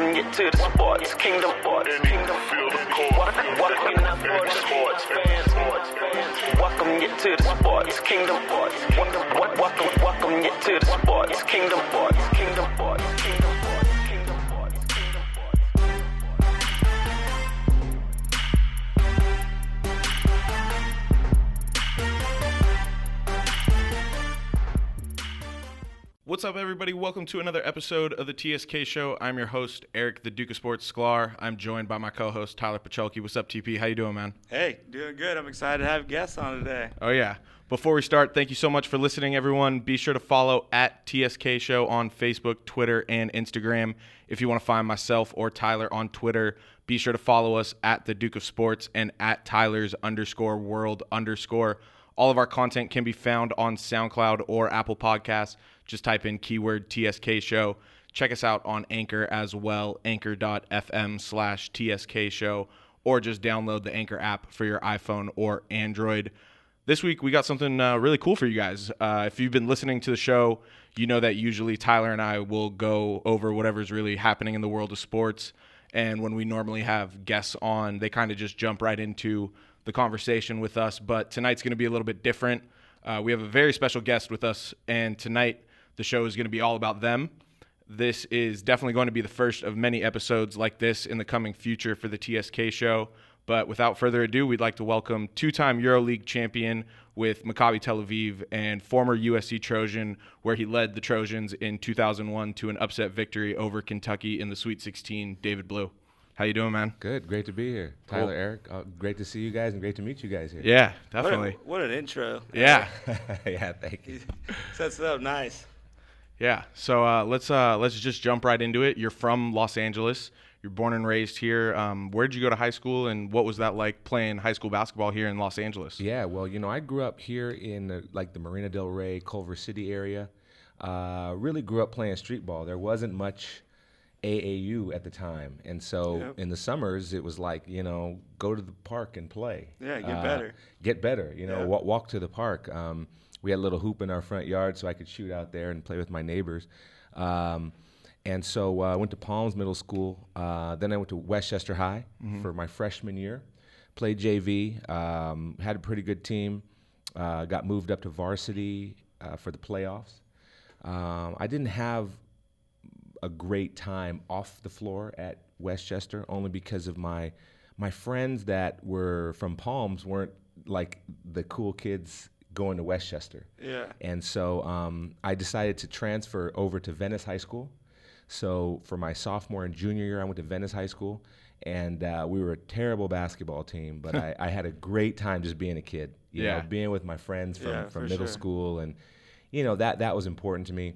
Welcome you to the sports kingdom. Sports kingdom. Welcome welcome sports fans. Welcome you to the sports kingdom. Sports kingdom. Wel- Welcome welcome you to the sports kingdom. Sports kingdom. Kingdom. What's up, everybody? Welcome to another episode of the TSK Show. I'm your host, Eric, the Duke of Sports Sklar. I'm joined by my co-host, Tyler Pacholke. What's up, TP? How you doing, man? Hey, doing good. I'm excited to have guests on today. Oh yeah. Before we start, thank you so much for listening, everyone. Be sure to follow at TSK Show on Facebook, Twitter, and Instagram. If you want to find myself or Tyler on Twitter, be sure to follow us at the Duke of Sports and at Tyler's underscore world underscore. All of our content can be found on SoundCloud or Apple Podcasts. Just type in keyword TSK Show. Check us out on Anchor as well, anchor.fm slash TSK Show, or just download the Anchor app for your iPhone or Android. This week, we got something uh, really cool for you guys. Uh, if you've been listening to the show, you know that usually Tyler and I will go over whatever's really happening in the world of sports. And when we normally have guests on, they kind of just jump right into the conversation with us. But tonight's going to be a little bit different. Uh, we have a very special guest with us, and tonight the show is going to be all about them. This is definitely going to be the first of many episodes like this in the coming future for the TSK show. But without further ado, we'd like to welcome two time EuroLeague champion with Maccabi Tel Aviv and former USC Trojan, where he led the Trojans in 2001 to an upset victory over Kentucky in the Sweet 16, David Blue. How you doing, man? Good, great to be here. Cool. Tyler, Eric, uh, great to see you guys and great to meet you guys here. Yeah, What, a- definitely. what an intro. Yeah. yeah, thank you. Sets it up nice. Yeah. So uh, let's uh, let's just jump right into it. You're from Los Angeles. You're born and raised here. Um, where did you go to high school, and what was that like playing high school basketball here in Los Angeles? Yeah, well, you know, I grew up here in uh, like the Marina Del Rey, Culver City area. Uh, really grew up playing street ball. There wasn't much AAU at the time, and so Yep. in the summers it was like you know go to the park and play. Yeah, get Uh, better. Get better. You know, Yeah. wa- walk to the park. Um, we had a little hoop in our front yard, so I could shoot out there and play with my neighbors. Um, and so uh, I went to Palms Middle School. Uh, then I went to Westchester High for my freshman year. Played JV. Um, had a pretty good team. Uh, got moved up to varsity uh, for the playoffs. Um, I didn't have a great time off the floor at Westchester only because of my my friends that were from Palms weren't like the cool kids going to Westchester. Yeah. And so um, I decided to transfer over to Venice High School. So for my sophomore and junior year, I went to Venice High School, and uh, we were a terrible basketball team, but I, I had a great time just being a kid. You Yeah. know, being with my friends from, Yeah, from middle sure. school, and you know that that was important to me.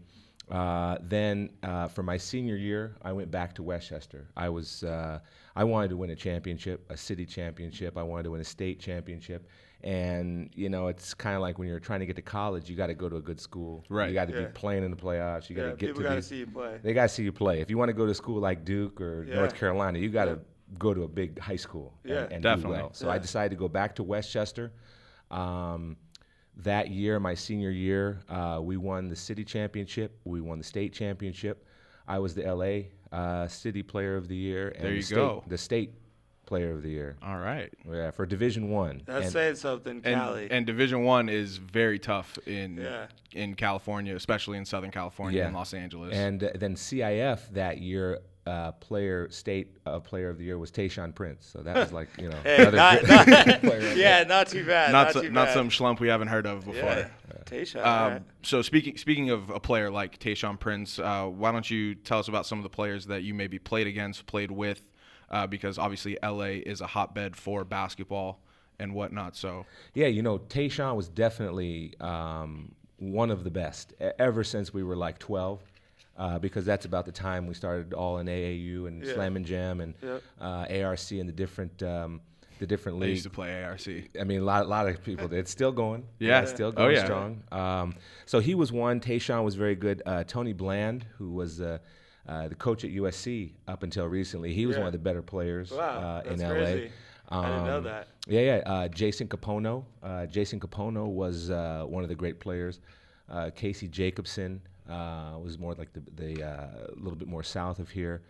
Uh, then uh, for my senior year, I went back to Westchester. I was uh, I wanted to win a championship, a city championship. I wanted to win a state championship, and you know it's kind of like when you're trying to get to college, you got to go to a good school. Right. You got to Yeah. be playing in the playoffs. You got to Yeah, get people to got to these- see you play. They got to see you play. If you want to go to school like Duke or Yeah. North Carolina, you got to Yeah. go to a big high school Yeah. and Definitely. do well. So I decided to go back to Westchester. Um, that year, my senior year, uh, we won the city championship. We won the state championship. I was the LA uh, City Player of the Year. And There the you state, go. The state Player of the Year. All right. Yeah, for Division One. That's And- saying something, Cali. and Division One is very tough in Yeah. in California, especially in Southern California Yeah. and Los Angeles. And uh, then CIF that year, uh, player state uh, player of the year was Tayshaun Prince. So that was like you know hey, another not, good not- player right yeah, not too bad. not Not, so- too not bad. some schlump we haven't heard of before. Yeah. Tayshaun. Um, alright. So speaking speaking of a player like Tayshaun Prince, uh, why don't you tell us about some of the players that you maybe played against, played with, uh, because obviously LA is a hotbed for basketball and whatnot. So Yeah, you know, Tayshaun was definitely um, one of the best e- ever since we were like 12, uh, because that's about the time we started all in AAU and Yeah. Slam and Jam and Yep. uh, ARC and the different um, the different I leagues. used to play ARC. I mean, a lot, a lot of people. It's still going. Yeah. it's still Oh, going yeah. strong. Um, so he was one. Tayshaun was very good. Uh, Tony Bland, who was uh, uh, the coach at USC up until recently, he was Yeah. one of the better players Wow, uh, in LA. crazy. I didn't know Um, that. Yeah, yeah. Uh, Jason Kapono. Uh, Jason Kapono was uh, one of the great players. Uh, Casey Jacobsen uh, was more like the, the uh, a little bit more south of here.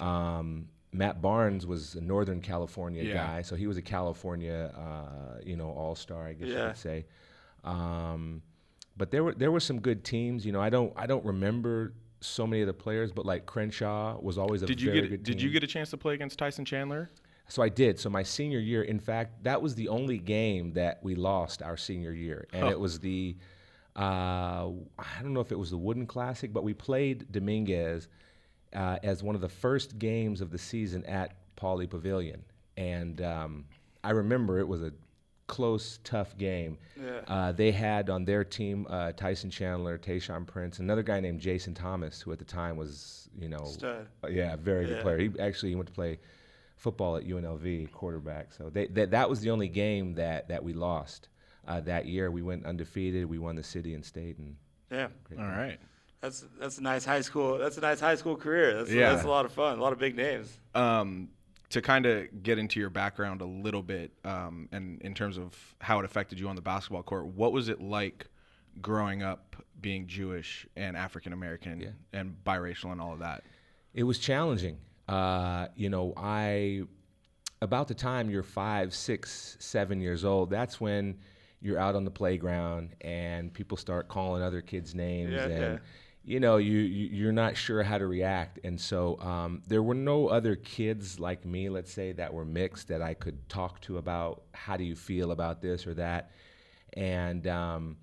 Um, Matt Barnes was a Northern California Yeah. guy, so he was a California, uh, you know, all star, I guess you could say. Um, but there were there were some good teams. You know, I don't I don't remember so many of the players, but like Crenshaw was always a Did you very get good Did team. you get a chance to play against Tyson Chandler? So I did. So my senior year, in fact, that was the only game that we lost our senior year, and it was the uh, I don't know if it was the Wooden Classic, but we played Dominguez uh, as one of the first games of the season at Pauley Pavilion, and um, I remember it was a close, tough game. Yeah. Uh, they had on their team uh, Tyson Chandler, Tayshaun Prince, another guy named Jason Thomas, who at the time was, you know, Stud. uh, Yeah, very good player. He actually he went to play football at UNLV, quarterback. So they, that that was the only game that that we lost uh, that year. We went undefeated. We won the city and state, and Yeah. All right. That's that's a nice high school. That's a nice high school career. That's Yeah. that's a lot of fun. A lot of big names. um, to kind of get into your background a little bit, um, and in terms of how it affected you on the basketball court, what was it like growing up being Jewish and African American and biracial and all of that? it was challenging. Uh, you know, I about the time you're five, six, seven years old, that's when you're out on the playground and people start calling other kids names Yeah, and yeah. You know you, you you're not sure how to react. And so um, there were no other kids like me let's say that were mixed that i could talk to about how do you feel about this or that? And um,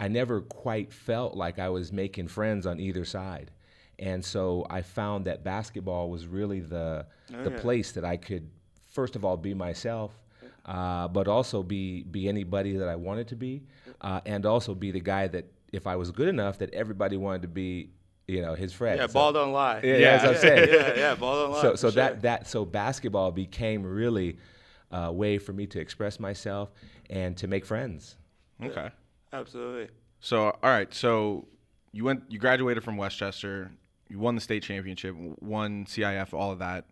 i never quite felt like i was making friends on either side. And so i found that basketball was really the the yeah. place that i could first of all be myself uh, but also be be anybody that I wanted to be, uh, and also be the guy that if I was good enough that everybody wanted to be, you know, his friend. Yeah, So- ball don't lie. Yeah, yeah, that's what I'm saying. Yeah, yeah, ball don't lie. so so sure. that that so basketball became really a way for me to express myself and to make friends. Okay. absolutely. So, all right. So you went, you graduated from Westchester. You won the state championship, won CIF, all of that.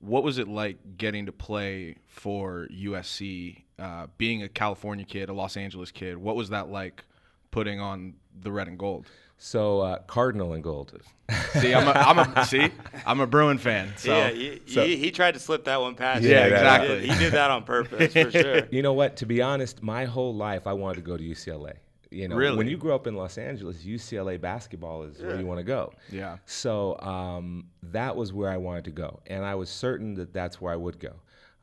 What was it like getting to play for USC? Uh, being a California kid, a Los Angeles kid, what was that like? Putting on the red and gold. So uh, cardinal and gold. See, I'm a, I'm a see, I'm a Bruin fan. So yeah, he, so- he, he tried to slip that one past Yeah, you. exactly. He did, he did that on purpose for sure. You know what? To be honest, my whole life I wanted to go to UCLA. You know, Really? when you grow up in Los Angeles, UCLA basketball is where you want to go. Yeah. So um, that was where I wanted to go, and I was certain that that's where I would go.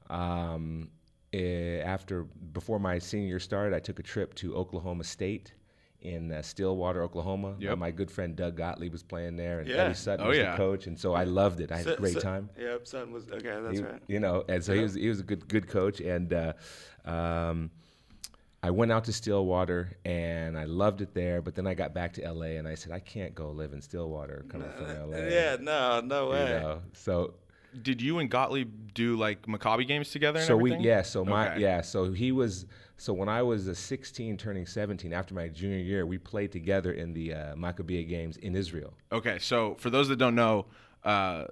Um, eh, after before my senior year started, I took a trip to Oklahoma State in uh, Stillwater, Oklahoma. Uh, Yep. my good friend Doug Gottlieb was playing there, and Yeah. Eddie Sutton Oh, was yeah. the coach, and so I loved it. I had a great so- time. Yep, Sutton was okay. That's He- right. You know, and so he was he was a good good coach, and uh, um, I went out to Stillwater, and I loved it there. But then I got back to LA, and I said I can't go live in Stillwater coming from LA. Yeah, no, no you way. know. So Did you and Gottlieb do like Maccabi games together? And so we yeah so my Okay. yeah so he was so when I was a 16 turning 17 after my junior year we played together in the uh, Maccabiah games in Israel. Okay, so for those that don't know, uh,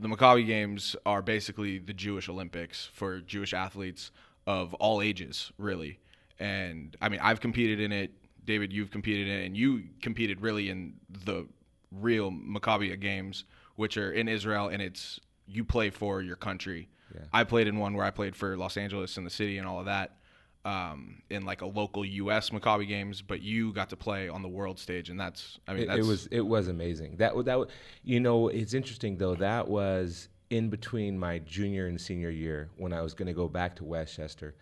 the Maccabi Games are basically the Jewish Olympics for Jewish athletes of all ages, really. And I mean, I've competed in it. David, you've competed in it, and you competed really in the real Maccabi Games, which are in Israel, and it's you play for your country. Yeah. I played in one where I played for Los Angeles and the city and all of that. Um, in like a local U.S. Maccabi games, but you got to play on the world stage, and that's I mean It, that's it was it was amazing. That that you know it's interesting though. That was in between my junior and senior year when I was going to go back to Westchester,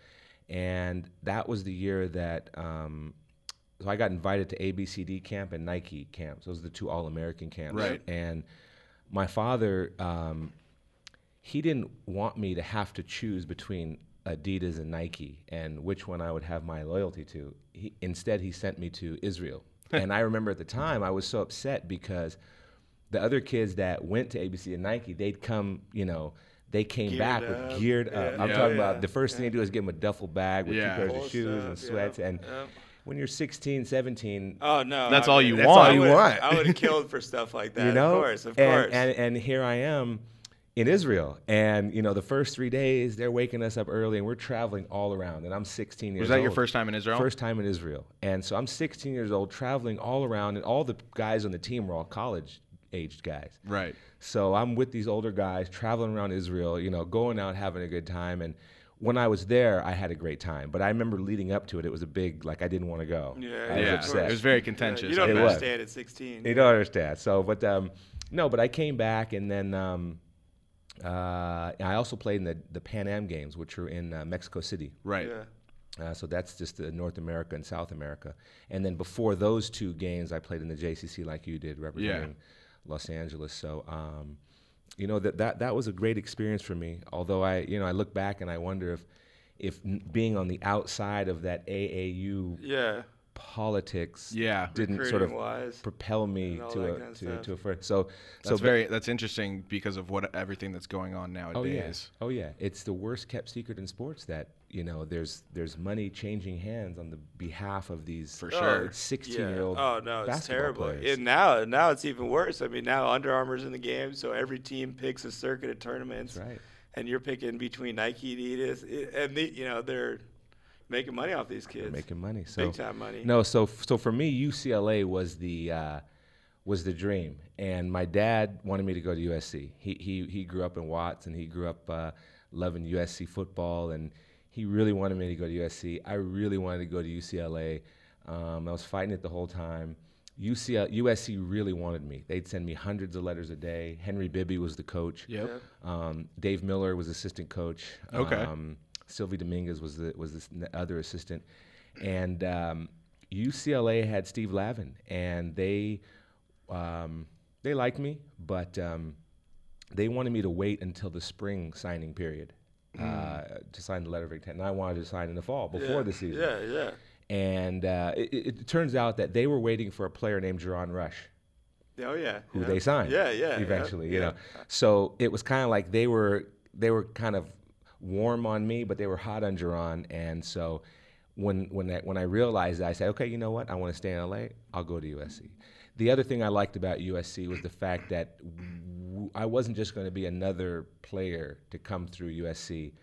and that was the year that. Um, so I got invited to ABCD camp and Nike camps. Those are the two All American camps. Right. And my father, um, he didn't want me to have to choose between Adidas and Nike and which one I would have my loyalty to. He, instead, he sent me to Israel. and I remember at the time I was so upset because the other kids that went to ABC and Nike, they'd come, you know, they came Geared back up. with geared up. I'm Yeah. talking Yeah. about the first thing they do is give them a duffel bag with Yeah. two pairs Full of shoes and sweats. yeah, And yeah. when you're 16, 17, Oh no, That's I all mean, you that's want. I you would've- want. I would have killed for stuff like that. you know, of course, of and, course. And, and here I am in Israel, and you know, the first three days they're waking us up early, and we're traveling all around. And I'm 16 years. Was that your old. first time in Israel? First time in Israel, and so I'm 16 years old, traveling all around, and all the guys on the team were all college aged guys. Right. So I'm with these older guys traveling around Israel, you know, going out having a good time. And when I was there, I had a great time. But I remember leading up to it, it was a big like I didn't want to go. Yeah, I was Yeah. upset. It was very Yeah, contentious. you don't It was. understand at 16. You don't understand. So, but um, no, but I came back and then um, uh, I also played in the, the Pan Am Games, which are in uh, Mexico City. Right. Yeah. Uh, so that's just uh, North America and South America. And then before those two games, I played in the JCC like you did, representing Los Angeles. So, um, you know that, that that was a great experience for me. Although I, you know, I look back and I wonder if if being on the outside of that AAU Yeah. Politics Yeah. didn't sort of wise. propel me to a, kind of to, to a further. So That's so very that's interesting because of what everything that's going on nowadays. Oh yeah. Oh yeah. It's the worst kept secret in sports that you know there's there's money changing hands on the behalf of these For Oh, sure. 16 yeah. year old Oh no, it's terrible. players. And now, now it's even worse. I mean, now Under Armour's in the game, so every team picks a circuit of tournaments, That's right. and you're picking between Nike, and Adidas, i- and the, you know they're making money off these kids. They're making money. So Big time money. No, so so for me, UCLA was the uh, was the dream, and my dad wanted me to go to USC. He he he grew up in Watts, and he grew up uh, loving USC football, and he really wanted me to go to USC. I really wanted to go to UCLA. Um, I was fighting it the whole time. UCL, USC really wanted me. They'd send me hundreds of letters a day. Henry Bibby was the coach. Yep. Um, Dave Miller was assistant coach. Okay. Um, Silvey Dominguez was the was the s- other assistant, and um, UCLA had Steve Lavin, and they um, they liked me, but um, they wanted me to wait until the spring signing period uh, to sign the letter of intent, and I wanted to sign in the fall before yeah. the season. Yeah, yeah. And uh, it, it, turns out that they were waiting for a player named JaRon Rush Oh yeah. who yeah. they signed. Yeah, yeah. yeah, Eventually, you yeah. know. So it was kind of like they were they were kind of warm on me, but they were hot on JaRon. And so when when I, when I realized that, I said, okay, you know what? I want to stay in LA. I'll go to USC. The other thing I liked about USC was the fact that w- I wasn't just going to be another player to come through USC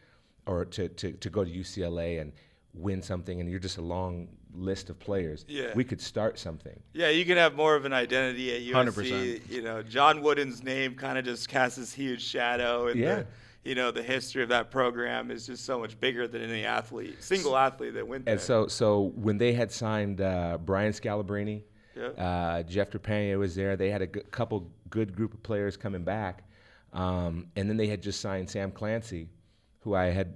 or to, to, to go to UCLA and win something, and you're just a long list of players. Yeah. We could start something. Yeah, you can have more of an identity at USC. 100%. You know, John Wooden's name kind of just casts this huge shadow, and Yeah. the, you know the history of that program is just so much bigger than any athlete, single athlete that went there. And so, so when they had signed uh, Brian Scalabrine, uh, Jeff Trepagnier was there. They had a g- couple good group of players coming back, um, and then they had just signed Sam Clancy, who I had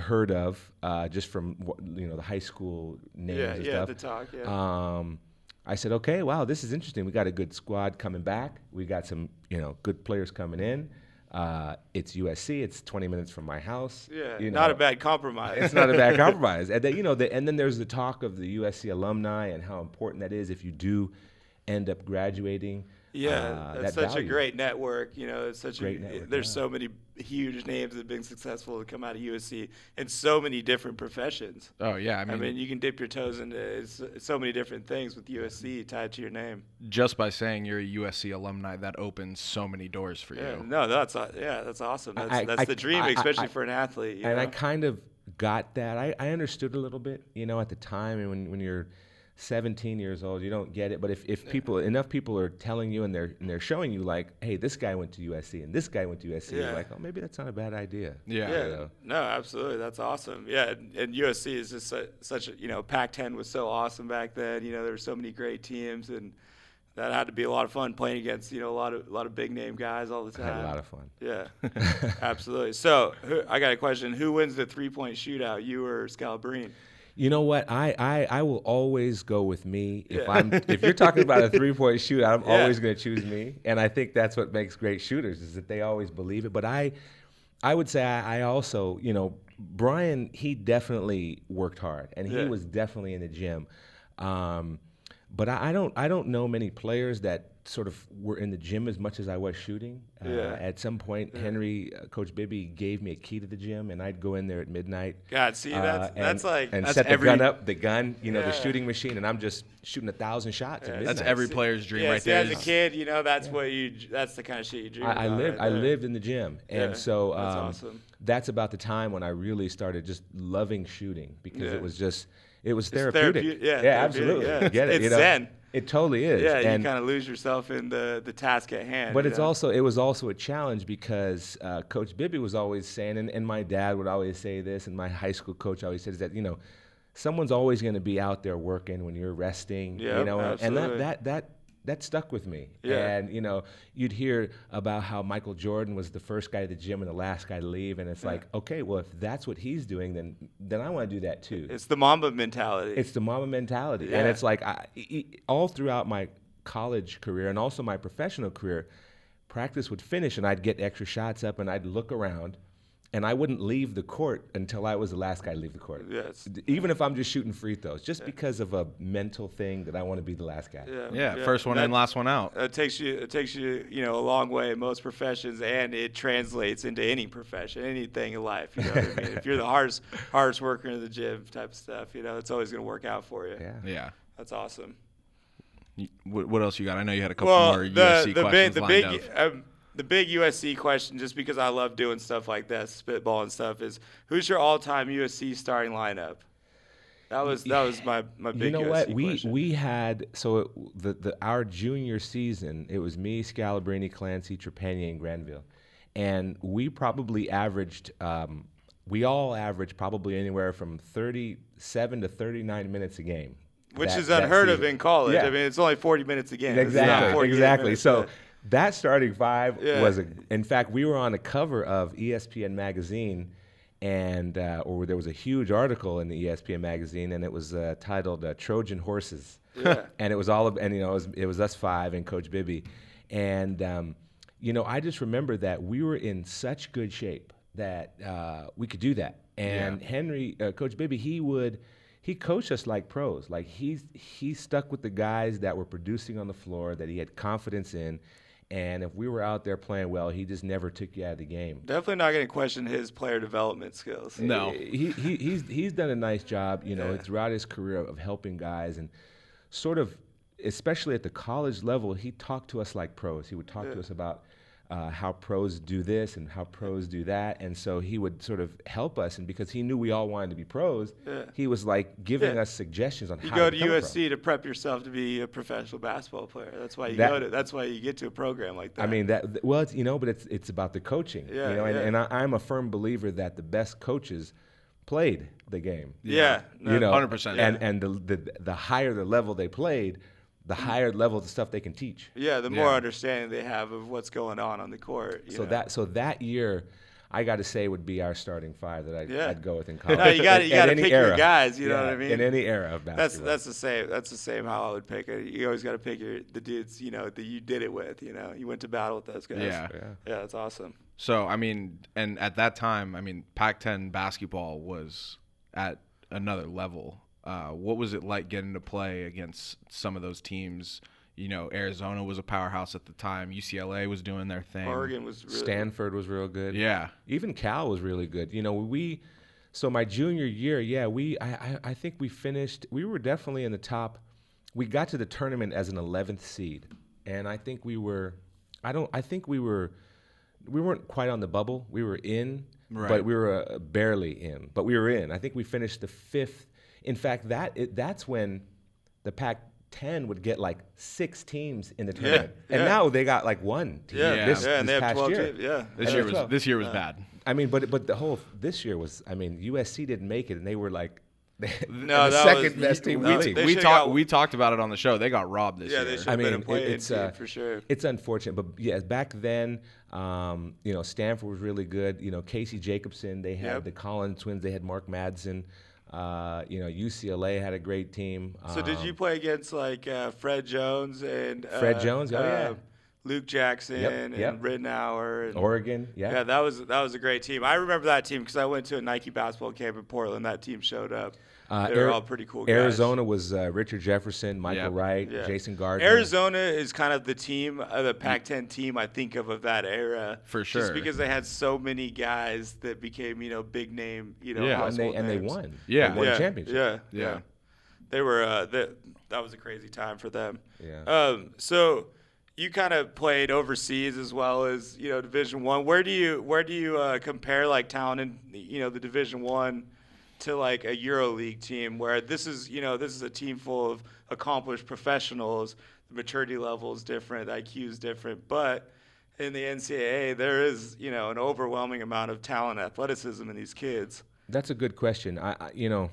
heard of uh, just from you know the high school names yeah, and yeah, stuff. the talk, yeah. Um, I said, okay, wow, this is interesting. We got a good squad coming back. We got some, you know, good players coming in. Uh, it's USC. It's 20 minutes from my house. yeah, you not a bad compromise. It's not a bad compromise. And then, you know, the, and then there's the talk of the USC alumni and how important that is if you do end up graduating. Yeah, uh, that's that such value. a great network. You know, it's such Great a. network, there's yeah. so many huge names that have been successful to come out of USC in so many different professions. Oh yeah, I mean, I mean, you can dip your toes into so many different things with USC tied to your name. just by saying you're a USC alumni, that opens so many doors for Yeah, you. no, that's uh, yeah, that's awesome. That's, I- that's I- the dream, especially for an athlete. And I kind of got that. I, I understood a little bit, you know, at the time. And when, when you're 17 years old, you don't get it. But if, if people, enough people are telling you and they're, and they're showing you, like, hey, this guy went to USC and this guy went to USC, Yeah. you're like, oh, maybe that's not a bad idea. Yeah. yeah, you know. no, absolutely, that's awesome. Yeah, and, and USC is just su- such a you know Pac-10 was so awesome back then. You know, there were so many great teams, and that had to be a lot of fun playing against you know a lot of a lot of big name guys all the time. had a lot of fun. Yeah, absolutely. So who, I got a question: Who wins the three-point shootout, you or Scalabrine? You know what? I, I, I will always go with me. If Yeah. I'm if you're talking about a three point shootout, I'm Yeah. always going to choose me. And I think that's what makes great shooters is that they always believe it. But I I would say I, I also you know Brian he definitely worked hard and he Yeah. was definitely in the gym. Um, but I, I don't I don't know many players that sort of were in the gym as much as I was shooting. Uh, Yeah. At some point, Henry, uh, Coach Bibby gave me a key to the gym, and I'd go in there at midnight. God, see, that's Uh, that's like and That's set the gun up, the gun, you know, the shooting machine, and I'm just shooting a thousand shots. at Yeah, That's every player's dream yeah, right see, there. As a kid, you know, that's what you. That's the kind of shit you dream I, I lived. right I lived in the gym, and Yeah, so that's um, awesome. that's about the time when I really started just loving shooting because Yeah. it was just it was therapeutic. therapeu- yeah, yeah, therapeutic, absolutely. yeah. Get it? It's you know? zen. It totally is. Yeah, and, you kind of lose yourself in the the task at hand. But it's know? also it was also a challenge because uh, Coach Bibby was always saying, and, and my dad would always say this, and my high school coach always says that you know, someone's always going to be out there working when you're resting. you know, and, and that that that that stuck with me. Yeah. And you know, you'd hear about how Michael Jordan was the first guy to the gym and the last guy to leave, and it's like, okay, well, if that's what he's doing, then then I want to do that too. it's the Mamba mentality. It's the mama mentality, and it's like I, all throughout my college career and also my professional career, practice would finish and I'd get extra shots up and I'd look around, and I wouldn't leave the court until I was the last guy to leave the court. Yes. Even if I'm just shooting free throws, just because of a mental thing that I want to be the last guy. yeah, Yeah, first one in, last one out. It takes you. It takes you. You know, a long way in most professions, and it translates into any profession, anything in life. You know what I mean? If you're the hardest, hardest worker in the gym, type of stuff, you know, it's always going to work out for you. Yeah. Yeah. That's awesome. What, what else you got? I know you had a couple Well, more the USC the questions big the lined big up. um, the big USC question, just because I love doing stuff like that, spitball and stuff, is who's your all-time USC starting lineup? That was that was my my big You know USC what? We question. we had so it, the the our junior season. It was me, Scalabrine, Clancy, Trepagnier, and Granville, and we probably averaged. Um, we all averaged probably anywhere from 37 to 39 minutes a game. which that- is unheard of in college. Yeah. I mean, it's only 40 minutes a game. Exactly, exactly. So. That starting five Yeah. was a. In fact, we were on the cover of ESPN magazine, and uh, or there was a huge article in the ESPN magazine, and it was uh, titled uh, "Trojan Horses," Yeah. and it was all of, and you know, it was, it was us five and Coach Bibby, and um, you know, I just remember that we were in such good shape that uh, we could do that, and Yeah. Henry, uh, Coach Bibby, he would. He coached us like pros. Like he's he stuck with the guys that were producing on the floor that he had confidence in, and if we were out there playing well, he just never took you out of the game. Definitely not going to question his player development skills. No. he, he he's he's done a nice job, you know, Yeah. throughout his career of helping guys and sort of, especially at the college level, he talked to us like pros. He would talk to us about uh, how pros do this and how pros do that, and so he would sort of help us. And because he knew we all wanted to be pros, Yeah. he was like giving Yeah. us suggestions on You how go to to become a pro. USC to prep yourself to be a professional basketball player. That's why you That- go to. That's why you get to a program like that. I mean that well, it's, you know, but it's it's about the coaching. Yeah, you know, and, yeah. and I, I'm a firm believer that the best coaches played the game. yeah, you know, 100%. And and the, the the higher the level they played, the mm. higher level the stuff they can teach. yeah. The more Yeah. understanding they have of what's going on on the court. you So know. that so that year, I got to say would be our starting five that I'd, Yeah. I'd go with in college. No, you gotta- you gotta any pick your guys, you know what I mean? In any era of That's basketball. that's the same. That's the same how I would pick it. You always got to pick your the dudes you know that you did it with. You know, you went to battle with those guys. Yeah. Yeah. yeah, that's awesome. So I mean, and at that time, I mean, Pac-10 basketball was at another level. Uh, what was it like getting to play against some of those teams? You know, Arizona was a powerhouse at the time. UCLA was doing their thing. Oregon was really Stanford was real good. Yeah. Even Cal was really good. You know, we so my junior year, yeah, we I, I, I think we finished we were definitely in the top we got to the tournament as an eleventh seed. And I think we were I don't I think we were we weren't quite on the bubble. We were in, Right. but we were uh, barely in. But we were in. I think we finished the fifth. In fact, that it, that's when the Pac-10 would get like six teams in the tournament, and yeah. now they got like one team. Yeah, Yeah. This, yeah, and this they have past 12 year. teams. Yeah, This And year was tough. this year was bad. I mean, but but the whole this year was. I mean, USC didn't make it, and they were like No, the that second was- best team in we- the league. they we should've talked got- we talked about it on the show. They got robbed this Yeah, year. they should I have been mean, a it's team uh, for sure. It's unfortunate, but yeah, back then, um, you know, Stanford was really good. You know, Casey Jacobsen. They had Yep. the Collins twins. They had Mark Madsen. Uh, you know, UCLA had a great team. So did Um, you play against like uh, Fred Jones and uh, Fred Jones? Oh, yeah. uh, Luke Jackson Yep, and yep. Ridnour and Oregon? Yeah. Yeah, that was that was a great team. I remember that team because I went to a Nike basketball camp in Portland. That team showed up. Uh, they were Ari- all pretty cool guys. Arizona was uh, Richard Jefferson, Michael Yep. Wright, Yeah. Jason Gardner. Arizona is kind of the team, uh, the Pac-10 team I think of of that era. For sure, Just because they had so many guys that became, you know, big name, you know, Yeah. and they and they won. Yeah. they won yeah, championship. Yeah, Yeah. yeah. They were. Uh, that that was a crazy time for them. Yeah. Um, so you kind of played overseas as well as you know Division One. Where do you where do you uh, compare like talent in you know the Division One to like a EuroLeague team where this is you know this is a team full of accomplished professionals. The maturity level is different, the IQ is different, but in the NCAA there is you know an overwhelming amount of talent, athleticism in these kids. That's a good question. I, I you know,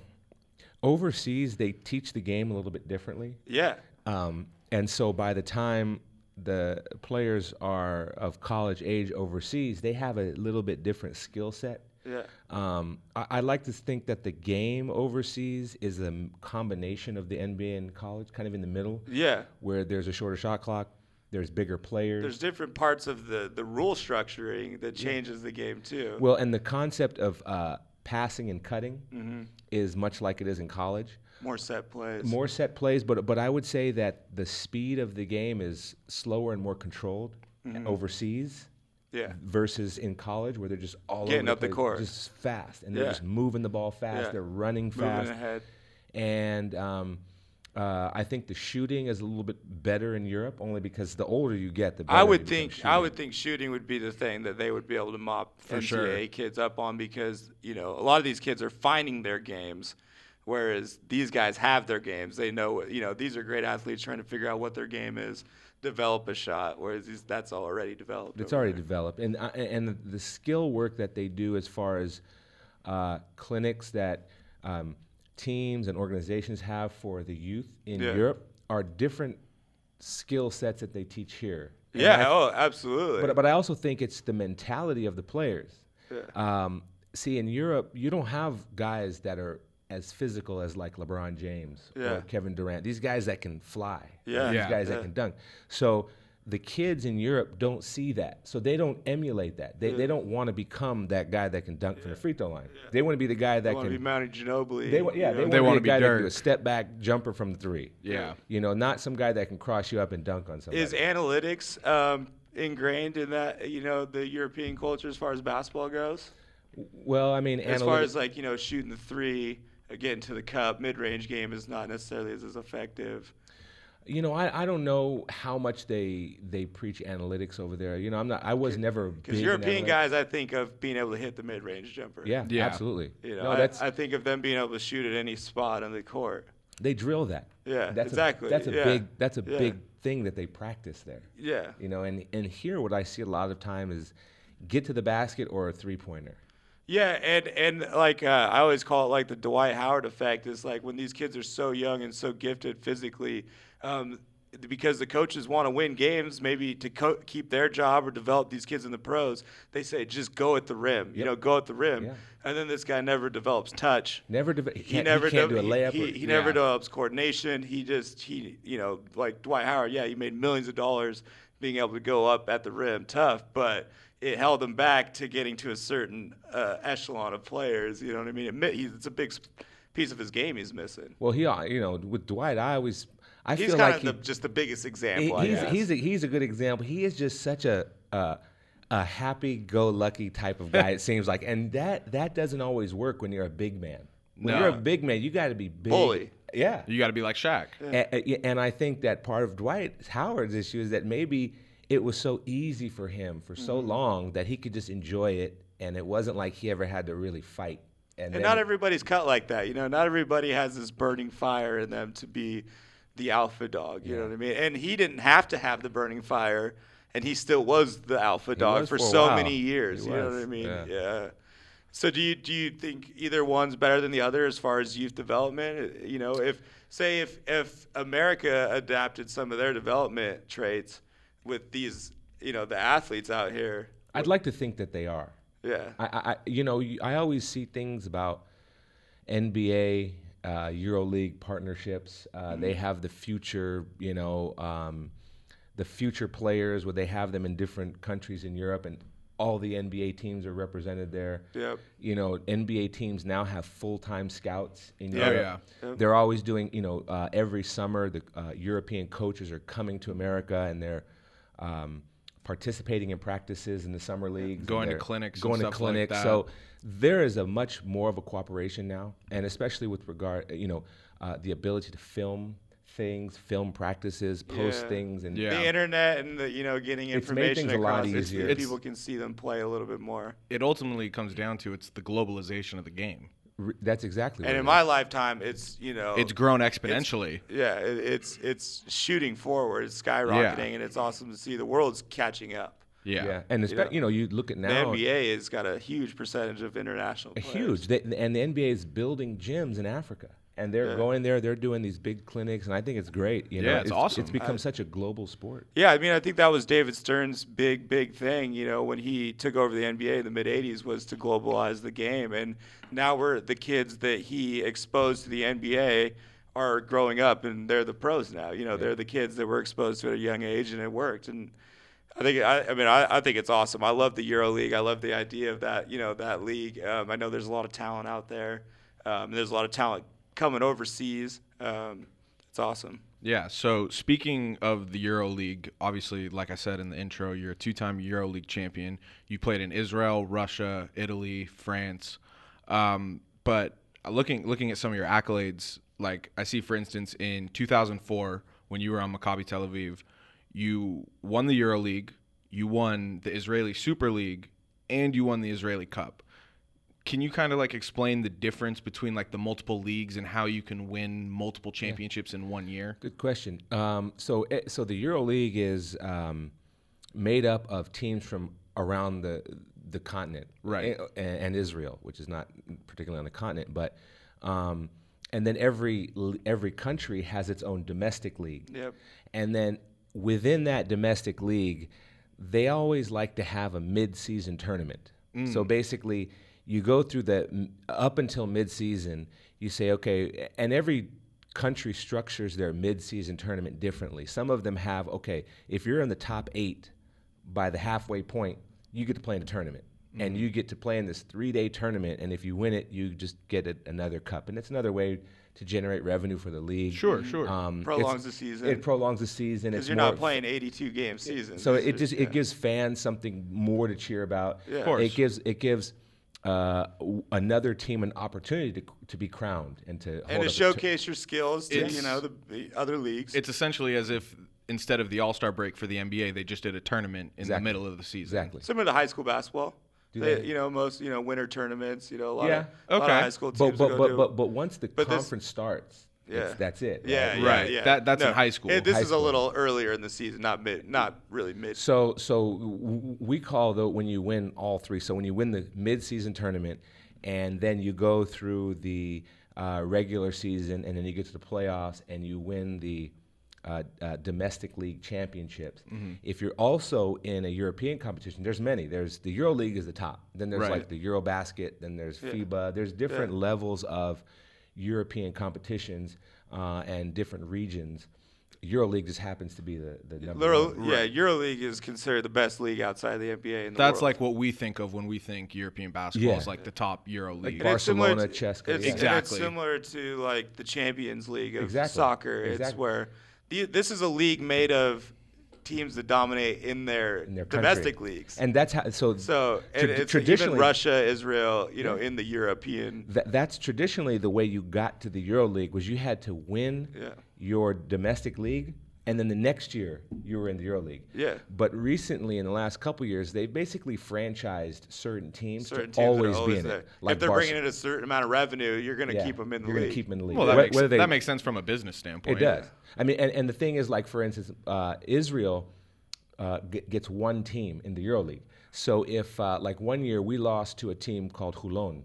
overseas they teach the game a little bit differently. Yeah, Um, and so by the time the players are of college age overseas, they have a little bit different skill set. Yeah, Um, I, I like to think that the game overseas is a combination of the NBA and college, kind of in the middle, yeah. where there's a shorter shot clock, there's bigger players. There's different parts of the the rule structuring that changes the game too. well, and the concept of uh, passing and cutting Mm-hmm. is much like it is in college. more set plays. More set plays, but but I would say that the speed of the game is slower and more controlled Mm-hmm. overseas yeah, versus in college where they're just all Getting over up the court. just fast, and they're Yeah. just moving the ball fast. Yeah. They're running moving fast, ahead. and um, uh, I think the shooting is a little bit better in Europe, only because the older you get, the better. I would think I would think shooting would be the thing that they would be able to mop For NCAA sure. kids up on because you know a lot of these kids are finding their games, whereas these guys have their games. They know you know these are great athletes trying to figure out what their game is, develop a shot, whereas these, that's already developed. It's already there. developed, and uh, and the, the skill work that they do as far as uh, clinics that um, teams and organizations have for the youth in Yeah. Europe are different skill sets that they teach here. And Yeah. I- oh, absolutely. but but I also think it's the mentality of the players. Yeah. Um, see, in Europe, you don't have guys that are as physical as like LeBron James Yeah. or Kevin Durant. These guys that can fly. or Yeah. These Yeah. guys Yeah. that can dunk. So the kids in Europe don't see that. So they don't emulate that. They, they don't want to become that guy that can dunk from the free throw line. They want to be the guy I that want to can be Manu Ginobili. they, wa- yeah, they. They want wanna to be be a guy that can do a step back jumper from the three. Yeah. You know, not some guy that can cross you up and dunk on somebody. Is analytics um, ingrained in that you know the European culture as far as basketball goes? well, I mean, as far as like you know shooting the three, getting to the cup, mid-range game is not necessarily as, as effective. You know, I, I don't know how much they they preach analytics over there. You know, I'm not. I was never Because European guys, I think of being able to hit the mid-range jumper. Yeah, Yeah. absolutely. You know, no, I, that's I think of them being able to shoot at any spot on the court. they drill that. Yeah, that's exactly, A, that's a yeah, big that's a yeah. big thing that they practice there. Yeah. You know, and and here what I see a lot of time is get to the basket or a three pointer. Yeah, and and like uh, I always call it like the Dwight Howard effect is like when these kids are so young and so gifted physically, um, because the coaches want to win games, maybe to co- keep their job or develop these kids in the pros, they say just go at the rim, you know, go at the rim, Yeah. and then this guy never develops touch. Never deve- he He never he de- do a layup. He, or, he, he never develops coordination. He just he you know like Dwight Howard. Yeah, he made millions of dollars being able to go up at the rim, tough, but it held him back to getting to a certain uh, echelon of players. You know what I mean? It, he's, it's a big piece of his game he's missing. well, he uh, you know with Dwight, I always I He's feel like of he, the, just the biggest He- example. I he's guess. he's a, he's a good example. He is just such a uh, a happy-go-lucky type of guy. it seems like, and that that doesn't always work when you're a big man. When No. you're a big man, you got to be big. Bully. Yeah. You got to be like Shaq. A- a- and I think that part of Dwight Howard's issue is that maybe it was so easy for him for so Mm-hmm. long that he could just enjoy it, and it wasn't like he ever had to really fight. And, And then- not everybody's cut like that. You know, not everybody has this burning fire in them to be the alpha dog. You know what I mean? And he didn't have to have the burning fire, and he still was the alpha dog for, for so while. many years. He you know what I mean? yeah. Yeah. So do you do you think either one's better than the other as far as youth development? You know, if say if if America adapted some of their development traits with these, you know, the athletes out here. I'd like to think that they are. Yeah. I, I, you know, I always see things about NBA, uh, EuroLeague partnerships. Uh, They have the future, you know, um, the future players where they have them in different countries in Europe, and all the NBA teams are represented there. Yep. You know, NBA teams now have full-time scouts in Yeah. Europe. Yeah. Yep. They're always doing, you know, uh, every summer the uh, European coaches are coming to America and they're um, participating in practices in the summer leagues. and Going to they're clinics and Going to stuff like clinics. that. So there is a much more of a cooperation now, and especially with regard, you know, uh, the ability to film things, film practices, post Yeah. things, and Yeah. The internet and the you know getting It's made information things a lot across easier. that It's- people can see them play a little bit more. It ultimately comes down to it's the globalization of the game. R- That's exactly. Right. And what in it my is. lifetime, it's you know It's grown exponentially. yeah, it, it's it's shooting forward, it's skyrocketing, and it's awesome to see the world's catching up. yeah. yeah, and Yeah. espe- you know, you look at now. The now. NBA has got a huge percentage of international players. huge. They, and the NBA is building gyms in Africa, and they're Yeah. going there. They're doing these big clinics, and I think it's great. You know, Yeah, it's awesome. It's become such a global sport. Yeah, I mean, I think that was David Stern's big, big thing. You know, when he took over the NBA in the mid '80s, was to globalize the game, and now we're the kids that he exposed to the NBA are growing up, and they're the pros now. You know, they're the kids that were exposed to at a young age, and it worked. And I think, I, I mean, I, I think it's awesome. I love the Euro League. I love the idea of that. You know, that league. Um, I know there's a lot of talent out there. Um, there's a lot of talent coming overseas. Um, it's awesome. Yeah. So speaking of the Euro League, obviously, like I said in the intro, you're a two-time Euro League champion. You played in Israel, Russia, Italy, France. Um, but looking looking at some of your accolades, like I see, for instance, in 2004 when you were on Maccabi Tel Aviv, you won the Euro League, you won the Israeli Super League, and you won the Israeli Cup can you kind of like explain the difference between like the multiple leagues and how you can win multiple championships in one year? Good question. Um, so, eh, so the Euro League is um, made up of teams from around the the continent, Right. eh, And, and Israel, which is not particularly on the continent, but um, and then every every country has its own domestic league. Yep. And then within that domestic league, they always like to have a mid-season tournament. So basically, you go through the up until mid-season. You say, okay, and every country structures their mid-season tournament differently. Some of them have, okay, if you're in the top eight by the halfway point, you get to play in a tournament. And you get to play in this three-day tournament, and if you win it, you just get a, another cup, and it's another way to generate revenue for the league. Sure, sure. Um, Prolongs the season. It prolongs the season. Because It's you're more- not playing 82 game seasons. so It's it just yeah. it gives fans something more to cheer about. Yeah. Of course. It gives it gives uh, another team an opportunity to, to be crowned and to hold and to up a t- showcase your skills to It's- you know the, the other leagues. It's essentially as if instead of the All Star break for the NBA, they just did a tournament in the middle of the season. exactly. similar to high school basketball. Do They, they? you know, most you know winter tournaments. You know, a lot Yeah. of a lot Okay. of high school But teams but will but, go but do. but once the But this- conference starts, Yeah. it's, that's it. yeah, right? yeah, Right. yeah. That- that's in high school. It- this High is school. a little earlier in the season, not mid, not really mid. So so we call though when you win all three. So when you win the mid-season tournament, and then you go through the uh, regular season, and then you get to the playoffs, and you win the uh, uh, domestic league championships. Mm-hmm. If you're also in a European competition, there's many. There's the Euro League is the top. Then there's Right. like the Euro Basket. Then there's FIBA. There's different levels of European competitions uh, and different regions. EuroLeague just happens to be the, the number Euro, one. yeah, EuroLeague is considered the best league outside the NBA in the That's world. like what we think of when we think European basketball Yeah. is like the top Euro league. And it's Barcelona, to- CSKA, It's, yeah. and it's Exactly. similar to like the Champions League of Exactly. soccer. It's Exactly. where the, this is a league made of teams that dominate in their, in their country. domestic leagues. And that's how. So so tra- and traditionally, Russia, Israel, you know, in the European. tha- that's traditionally the way you got to the Euro League was you had to win Yeah. your domestic league, and then the next year you were in the EuroLeague. Yeah. But recently, in the last couple years, they've basically franchised certain teams Certain to teams always, always be in there. it. Like if they're Barca- bringing in a certain amount of revenue, you're going to yeah, keep them in the you're league. gonna keep them in the league. well, that, Wh- makes, they- that makes sense from a business standpoint. It does. I mean, and, and the thing is, like for instance, uh, Israel uh, g- gets one team in the EuroLeague. So if uh, like one year we lost to a team called Holon,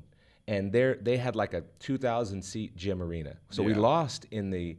and they they had like a 2,000 seat gym arena. So we lost in the.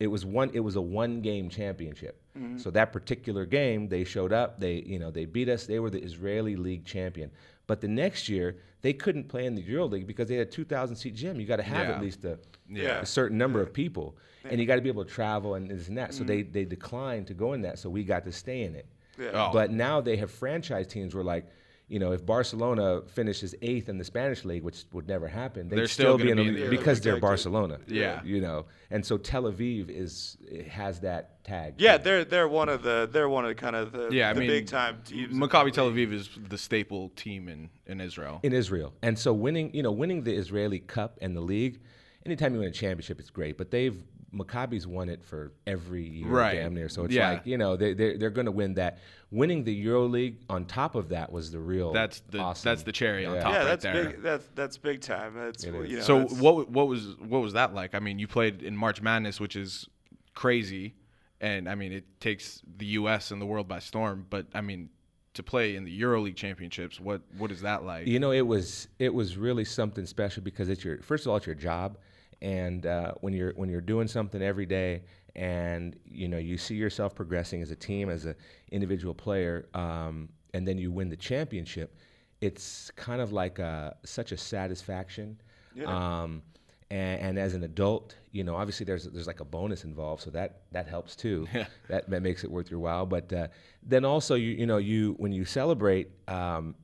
It was one. It was a one game championship. So that particular game, they showed up. They you know they beat us. They were the Israeli league champion. But the next year they couldn't play in the EuroLeague because they had a 2,000 seat gym. You got to have Yeah. at least a Yeah. a certain number of people, and you got to be able to travel and this and that. So Mm-hmm. they they declined to go in that, so we got to stay in it. Yeah. Oh. But now they have franchise teams where like. You know, if Barcelona finishes eighth in the Spanish league, which would never happen, they'd They're still still, be in be the in league the- because Yeah, they're. Barcelona. Yeah. you know, and so Tel Aviv is has that tag. Yeah, they're they're one of the they're one of the kind of the, Yeah, I mean, big time teams. Maccabi Tel. Aviv is the staple team in, in Israel. in Israel. And so winning, you know, winning the Israeli Cup and the league, anytime you win a championship, it's great. But they've Maccabi's won it for every year, Right. damn near. So it's Yeah. like you know they they're, they're going to win that. Winning the EuroLeague on top of that was the real. That's the awesome. that's the cherry on Yeah. top yeah, right that's there. big. That's that's big time. That's It you know, so that's- what what was what was that like? I mean, you played in March Madness, which is crazy, and I mean it takes the U.S. and the world by storm. But I mean, to play in the EuroLeague championships, what what is that like? You know, it was it was really something special because it's your first of all it's your job, and uh, when you're when you're doing something every day, and you know you see yourself progressing as a team, as an individual player, um, and then you win the championship, it's kind of like a, such a satisfaction. Um, and, and as an adult, you know, obviously there's there's like a bonus involved, so that that helps too. that that makes it worth your while. But uh, then also, you you know, you when you celebrate, um,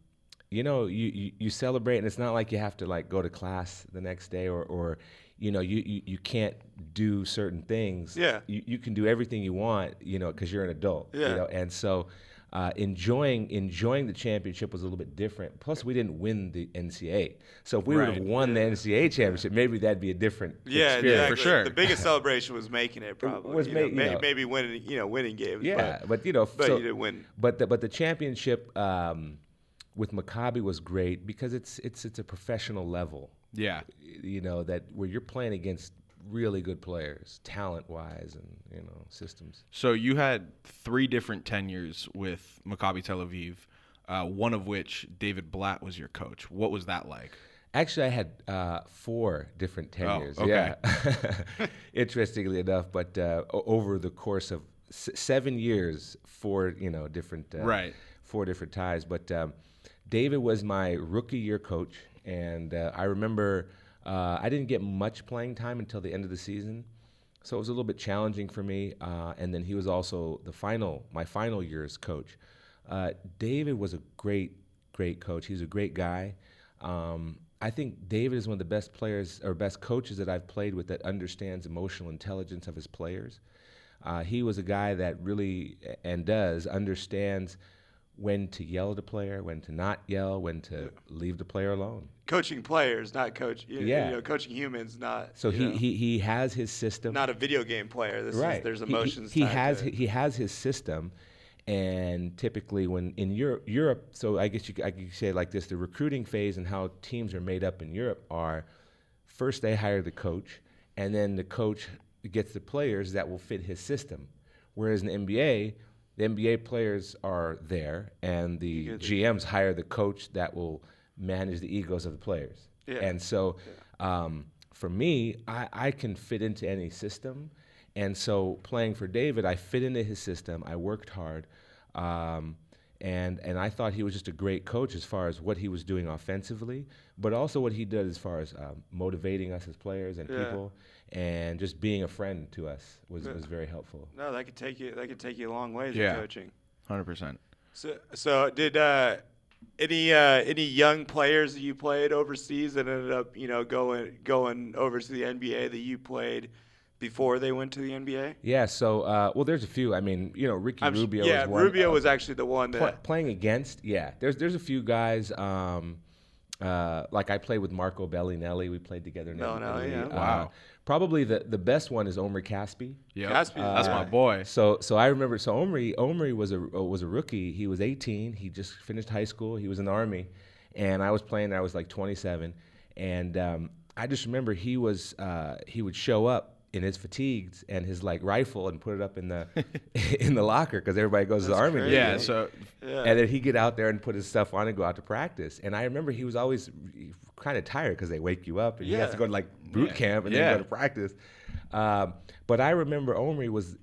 you know, you, you you celebrate, and it's not like you have to like go to class the next day or or you know you, you, you can't do certain things. Yeah. You, you can do everything you want, you know, because you're an adult. Yeah. You know, and so uh, enjoying enjoying the championship was a little bit different. Plus, we didn't win the NCAA. So if we would have won the NCAA championship, maybe that'd be a different Yeah, experience. exactly. sure. The biggest celebration was making it, probably. was you ma- know, you know. maybe winning, you know, winning games. Yeah, but, but, you know, but so- you didn't win. But the but the championship um, with Maccabi was great because it's it's it's a professional level. Yeah, You know that where you're playing against really good players, talent wise, and you know systems. So you had three different tenures with Maccabi Tel Aviv, uh, one of which David Blatt was your coach. What was that like? Actually, I had uh, four different tenures. okay. Yeah, interestingly enough, but uh, over the course of s- seven years, four you know different uh, Right. four different ties. But um, David was my rookie year coach, and uh, I remember uh, I didn't get much playing time until the end of the season, so it was a little bit challenging for me. Uh, and then he was also the final, my final year's coach. Uh, David was a great, great coach. He's a great guy. Um, I think David is one of the best players or best coaches that I've played with that understands emotional intelligence of his players. Uh, he was a guy that really and does understands when to yell at a player, when to not yell, when to leave the player alone. Coaching players, not coach. You, Yeah. you know, coaching humans, not. So he, know, he he has his system. not a video game player. This right. is there's He- he- emotions. He, has he has his system, and typically when in Europe, Europe. So I guess you I could say it like this: the recruiting phase and how teams are made up in Europe are first they hire the coach, and then the coach gets the players that will fit his system. Whereas in the NBA, the NBA players are there, and the GMs hire the coach that will manage the egos of the players. Yeah. And so, um, for me, I, I can fit into any system. And so, playing for David, I fit into his system. I worked hard. Um, and, and I thought he was just a great coach as far as what he was doing offensively, but also what he did as far as um, motivating us as players and Yeah. people, and just being a friend to us was, was very helpful. No, that could take you. That could take you a long ways Yeah. in coaching. Hundred percent. So, so did uh, any uh, any young players that you played overseas that ended up, you know, going going over to the NBA that you played before they went to the NBA? Yeah, so, uh, well, there's a few. I mean, you know, Ricky I'm s- Rubio yeah, was one. Rubio uh, was actually the one pl- that. playing against, yeah. There's there's a few guys. Um, uh, like I played with Marco Belinelli. We played together. in Belinelli, yeah. Uh, Wow. Probably the, the best one is Omri Caspi. Yeah, Caspi. that's my Uh, boy. So so I remember. So Omri Omri was a uh, was a rookie. He was 18. He just finished high school. He was in the army, and I was playing. I was like 27, and um, I just remember he was uh, he would show up in his fatigues and his like rifle and put it up in the in the locker because everybody goes to the army. crazy. Yeah, right? so yeah. And then he'd get out there and put his stuff on and go out to practice. And I remember he was always kind of tired because they wake you up and you have to go to like boot Yeah. camp and Yeah. then go to practice. Um, but I remember Omri was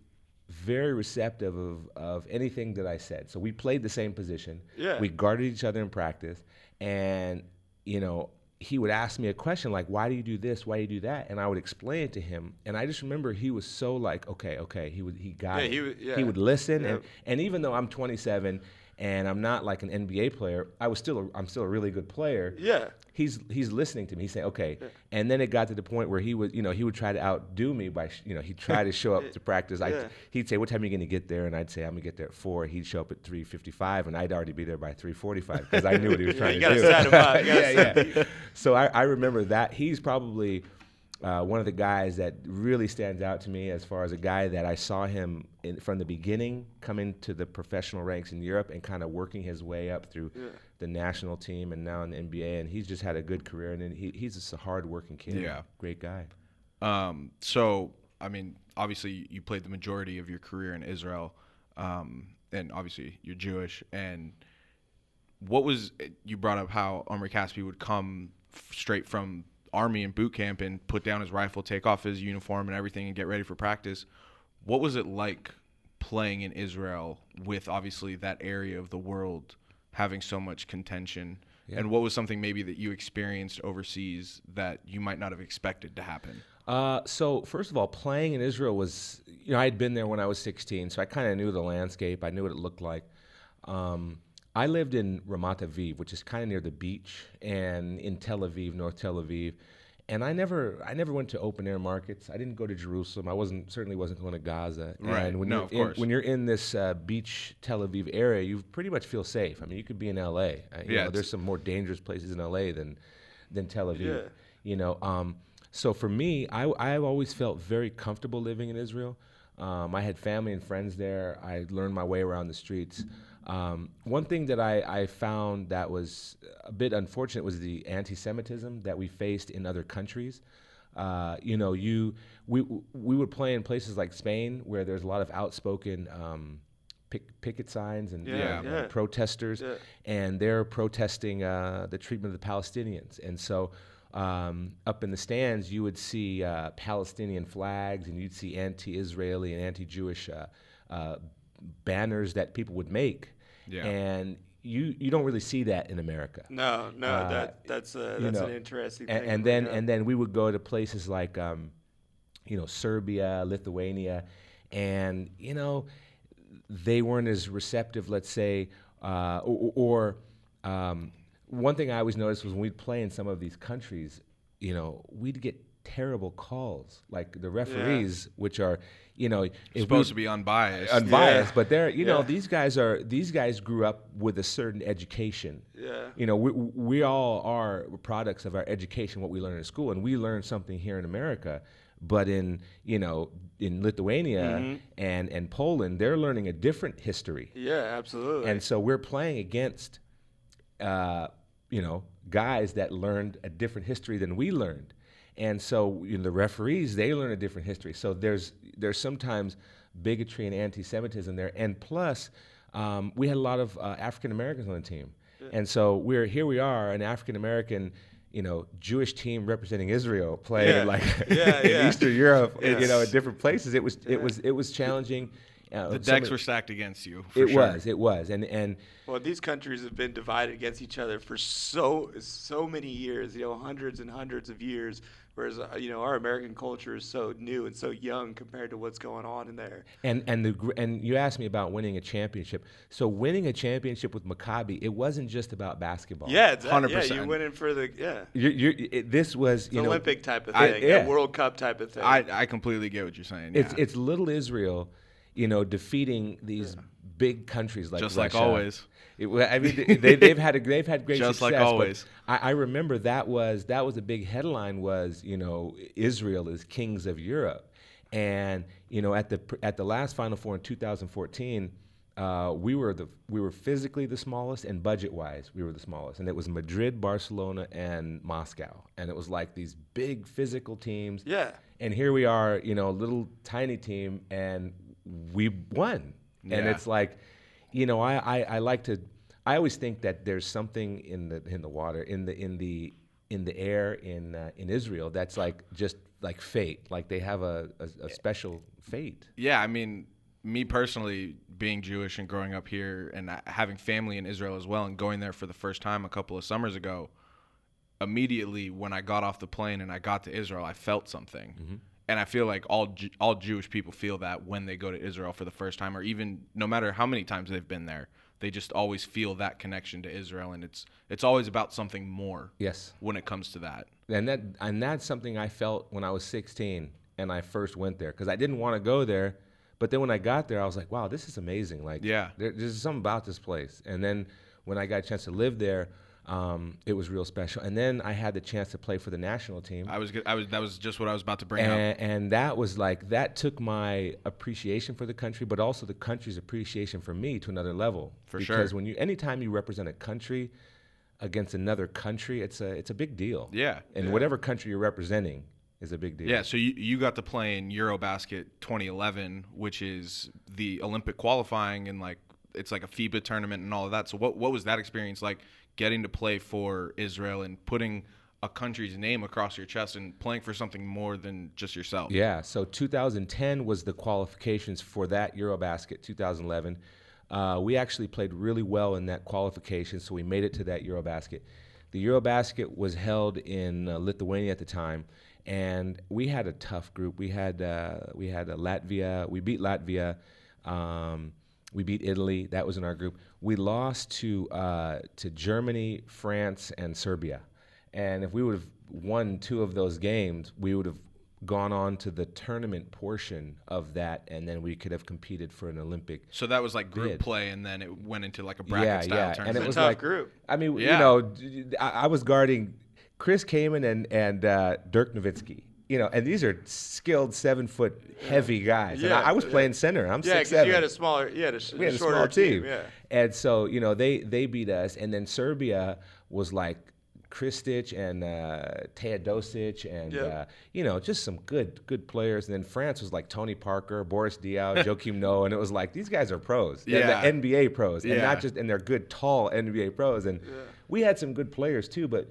very receptive of, of anything that I said. So we played the same position. Yeah. We guarded each other in practice. And, you know, he would ask me a question like, why do you do this? Why do you do that? And I would explain it to him. And I just remember he was so like, okay, okay. He would, he got Yeah, it. he would- yeah. he would listen. Yeah. And, and even though I'm 27 and I'm not like an NBA player, I was still, a, I'm still a really good player yeah. he's he's listening to me. He's saying, okay. And then it got to the point where he would, you know, he would try to outdo me by, sh- you know, he'd try to show up to practice. I, Yeah. he'd say, what time are you going to get there? And I'd say, I'm going to get there at four. He'd show up at 3:55, and I'd already be there by 3:45 because I knew what he was Yeah, trying you to do. set him up. You yeah, yeah. So I, I remember that he's probably uh, one of the guys that really stands out to me as far as a guy that I saw him in, from the beginning coming to the professional ranks in Europe and kind of working his way up through the national team and now in the NBA. And he's just had a good career. And he, he's just a hard-working kid. Yeah. great guy. Um, so, I mean, obviously, you played the majority of your career in Israel, um, and obviously, you're Jewish. And what was you brought up how Omri Caspi would come f- straight from army and boot camp and put down his rifle, take off his uniform and everything, and get ready for practice. What was it like playing in Israel with obviously that area of the world having so much contention? And what was something maybe that you experienced overseas that you might not have expected to happen? Uh, so first of all, playing in Israel was, you know, I had been there when I was 16, so I kind of knew the landscape. I knew what it looked like. Um, I lived in Ramat Aviv, which is kind of near the beach, and in Tel Aviv, North Tel Aviv. And I never, I never went to open air markets. I didn't go to Jerusalem. I wasn't certainly wasn't going to Gaza. Right. And when No, you're of in, course. when you're in this uh, beach Tel Aviv area, you pretty much feel safe. I mean, you could be in L.A. Uh, you Yeah, know, there's some more dangerous places in L.A. than than Tel Aviv. Yeah. You know, um, so for me, I I've always felt very comfortable living in Israel. Um, I had family and friends there. I learned my way around the streets. Um, one thing that I, I found that was a bit unfortunate was the anti-Semitism that we faced in other countries. Uh, you know, you we we would play in places like Spain where there's a lot of outspoken um, pick, picket signs and Yeah, yeah. protesters, Yeah. and they're protesting uh, the treatment of the Palestinians. And so, um, up in the stands, you would see uh, Palestinian flags, and you'd see anti-Israeli and anti-Jewish uh, uh, banners that people would make. Yeah. And you you don't really see that in America. No, no, Uh, that that's uh, you know, an interesting and, thing. and to then and then we would go to places like um, you know Serbia, Lithuania, and you know they weren't as receptive, let's say, uh, or, or um, one thing I always noticed was when we'd play in some of these countries, you know, we'd get terrible calls, like the referees, which are, you know, if we- Supposed to be unbiased. unbiased, Yeah. but they're you know these guys are these guys grew up with a certain education. Yeah. You know, we we all are products of our education, what we learn in school, and we learn something here in America. But in you know in Lithuania Mm-hmm. and and Poland, they're learning a different history, yeah, absolutely. and so we're playing against, uh, you know, guys that learned a different history than we learned, and so you know, the referees they learn a different history. So there's there's sometimes bigotry and anti-Semitism there, and plus um, we had a lot of uh, African Americans on the team, and so we're here we are an African American. You know, Jewish team representing Israel playing Yeah. like Yeah, in. Eastern Europe, you know, Yes. in different places. It was it was it was challenging. Uh, The decks of- were stacked against you. For it sure. was, it was, and and Well, these countries have been divided against each other for so so many years, you know, hundreds and hundreds of years. Whereas, uh, you know, our American culture is so new and so young compared to what's going on in there. and and the gr- and you asked me about winning a championship. So winning a championship with Maccabi, it wasn't just about basketball. Yeah, it's, 100%. Yeah, you went in for the yeah, You're, you it, this was you know Olympic type of I- thing, yeah. a World Cup type of thing. I, I completely get what you're saying. it's it's little Israel, you know, defeating these big countries like Just like always. It, I mean, they, they've had a, they've had great Just like success. but always. I, I remember that was that was a big headline was you know Israel is kings of Europe, and you know at the at the last Final Four in 2014. Uh, we were the we were physically the smallest and budget wise we were the smallest and it was Madrid, Barcelona, and Moscow and it was like these big physical teams Yeah. and here we are you know a little tiny team and we won. And it's like you know I, I, I like to I always think that there's something in the in the water in the in the in the air in uh, in Israel that's like just like fate like they have a, a, a special fate. Yeah, I mean, me personally, being Jewish and growing up here and having family in Israel as well, and going there for the first time a couple of summers ago, immediately when I got off the plane and I got to Israel, I felt something. And I feel like all all Jewish people feel that when they go to Israel for the first time, or even no matter how many times they've been there, they just always feel that connection to Israel, and it's it's always about something more yes when it comes to that. and that and that's something I felt when I was 16 and I first went there because I didn't want to go there, but then when I got there, I was like, wow, this is amazing. Like, Yeah. there, there's something about this place. And then when I got a chance to live there, Um, it was real special. And then I had the chance to play for the national team. I was, I was, that was just what I was about to bring up. and, and that was like that took my appreciation for the country, but also the country's appreciation for me to another level. For because sure. when you anytime you represent a country against another country, it's a it's a big deal. Yeah. And whatever country you're representing is a big deal. Yeah, so you, you got to play in Eurobasket 2011, which is the Olympic qualifying and like it's like a FIBA tournament and all of that. So what what was that experience like getting to play for Israel and putting a country's name across your chest and playing for something more than just yourself? Yeah, so 2010 was the qualifications for that Eurobasket 2011. Uh, we actually played really well in that qualification, so we made it to that Eurobasket. The Eurobasket was held in uh, Lithuania at the time, and we had a tough group. We had uh, we had uh, Latvia. We beat Latvia. Um, we beat Italy. That was in our group. We lost to uh, to Germany, France, and Serbia. And if we would have won two of those games, we would have gone on to the tournament portion of that, and then we could have competed for an Olympic. So that was like group Did. play, and then it went into like a bracket yeah, style yeah, tournament. and it a was tough like group. I mean, Yeah. you know, I was guarding Chris Kaman and and uh, Dirk Nowitzki. You know, and these are skilled seven foot heavy guys. and Yeah, I, I was playing center. I'm Yeah, six because seven. you had a smaller, you had a, sh- we had a shorter small team. Yeah. And so, you know, they they beat us, and then Serbia was like Krstic and uh, Teodosic and Yeah. uh, you know just some good good players. And then France was like Tony Parker, Boris Diaw, Joakim Noah, and it was like these guys are pros, They're Yeah. the NBA pros, and Yeah. not just and they're good tall NBA pros. And we had some good players too, but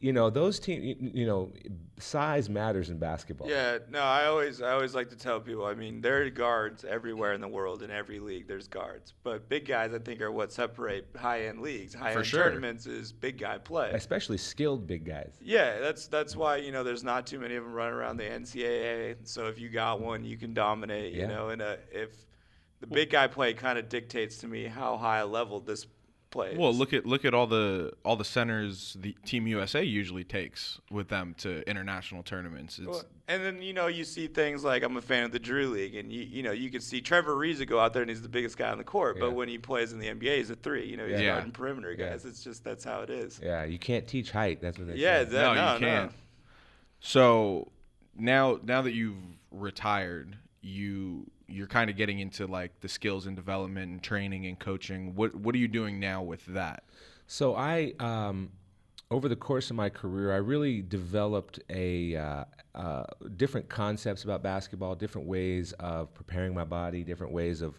you know those teams, you know, size matters in basketball. Yeah, no, I always I always like to tell people. I mean, there are guards everywhere in the world. In every league, there's guards. But big guys, I think, are what separate high-end leagues. High-end sure. tournaments is big guy play. especially skilled big guys. Yeah, that's that's why you know there's not too many of them running around the NCAA. So if you got one, you can dominate. You Yeah. know, and uh, if the big guy play kind of dictates to me how high a level this play. is. Well, look at look at all the all the centers the Team USA usually takes with them to international tournaments. It's Well, and then you know you see things like I'm a fan of the Drew League, and you you know you can see Trevor Ariza go out there and he's the biggest guy on the court, Yeah. but when he plays in the NBA, he's a three. You know, he's Yeah. guarding perimeter Yeah. guys. It's just that's how it is. Yeah, you can't teach height. That's what they Yeah, say. that, no, no, you can't. So now now that you've retired, you you're kind of getting into like the skills and development and training and coaching. What what are you doing now with that? So I, um, over the course of my career, I really developed a uh, uh, different concepts about basketball, different ways of preparing my body, different ways of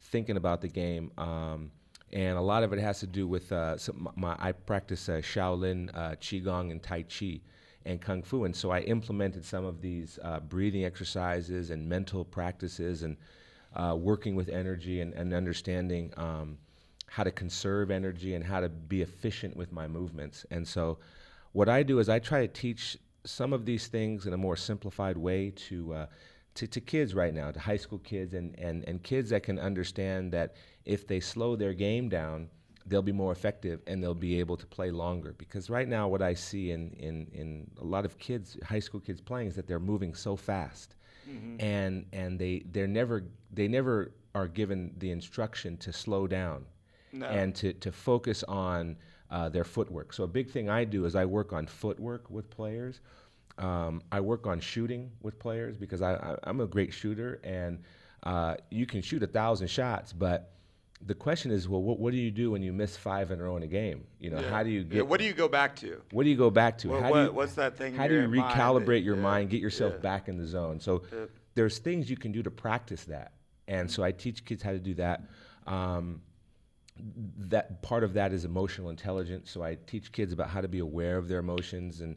thinking about the game. Um, and a lot of it has to do with uh, some, my, I practice uh, Shaolin, uh, Qigong, and Tai Chi and Kung Fu. And so I implemented some of these uh, breathing exercises and mental practices and uh, working with energy and, and understanding um, how to conserve energy and how to be efficient with my movements. And so what I do is I try to teach some of these things in a more simplified way to uh, to, to kids right now, to high school kids and, and, and kids that can understand that if they slow their game down, they'll be more effective and they'll be able to play longer. Because right now, what I see in, in, in a lot of kids, high school kids playing, is that they're moving so fast, and and they they're never they never are given the instruction to slow down No. and to, to focus on uh, their footwork. So a big thing I do is I work on footwork with players. Um, I work on shooting with players because I, I, I'm a great shooter, and uh, you can shoot a thousand shots, but the question is, well, what, what do you do when you miss five in a row in a game? You know, Yeah. how do you Yeah, get? what do you go back to? What do you go back to? What- how do you, what's that thing How do you recalibrate that- your yeah, mind, get yourself yeah. back in the zone? So Yeah. there's things you can do to practice that, and so I teach kids how to do that. Um, that part of that is emotional intelligence. So I teach kids about how to be aware of their emotions and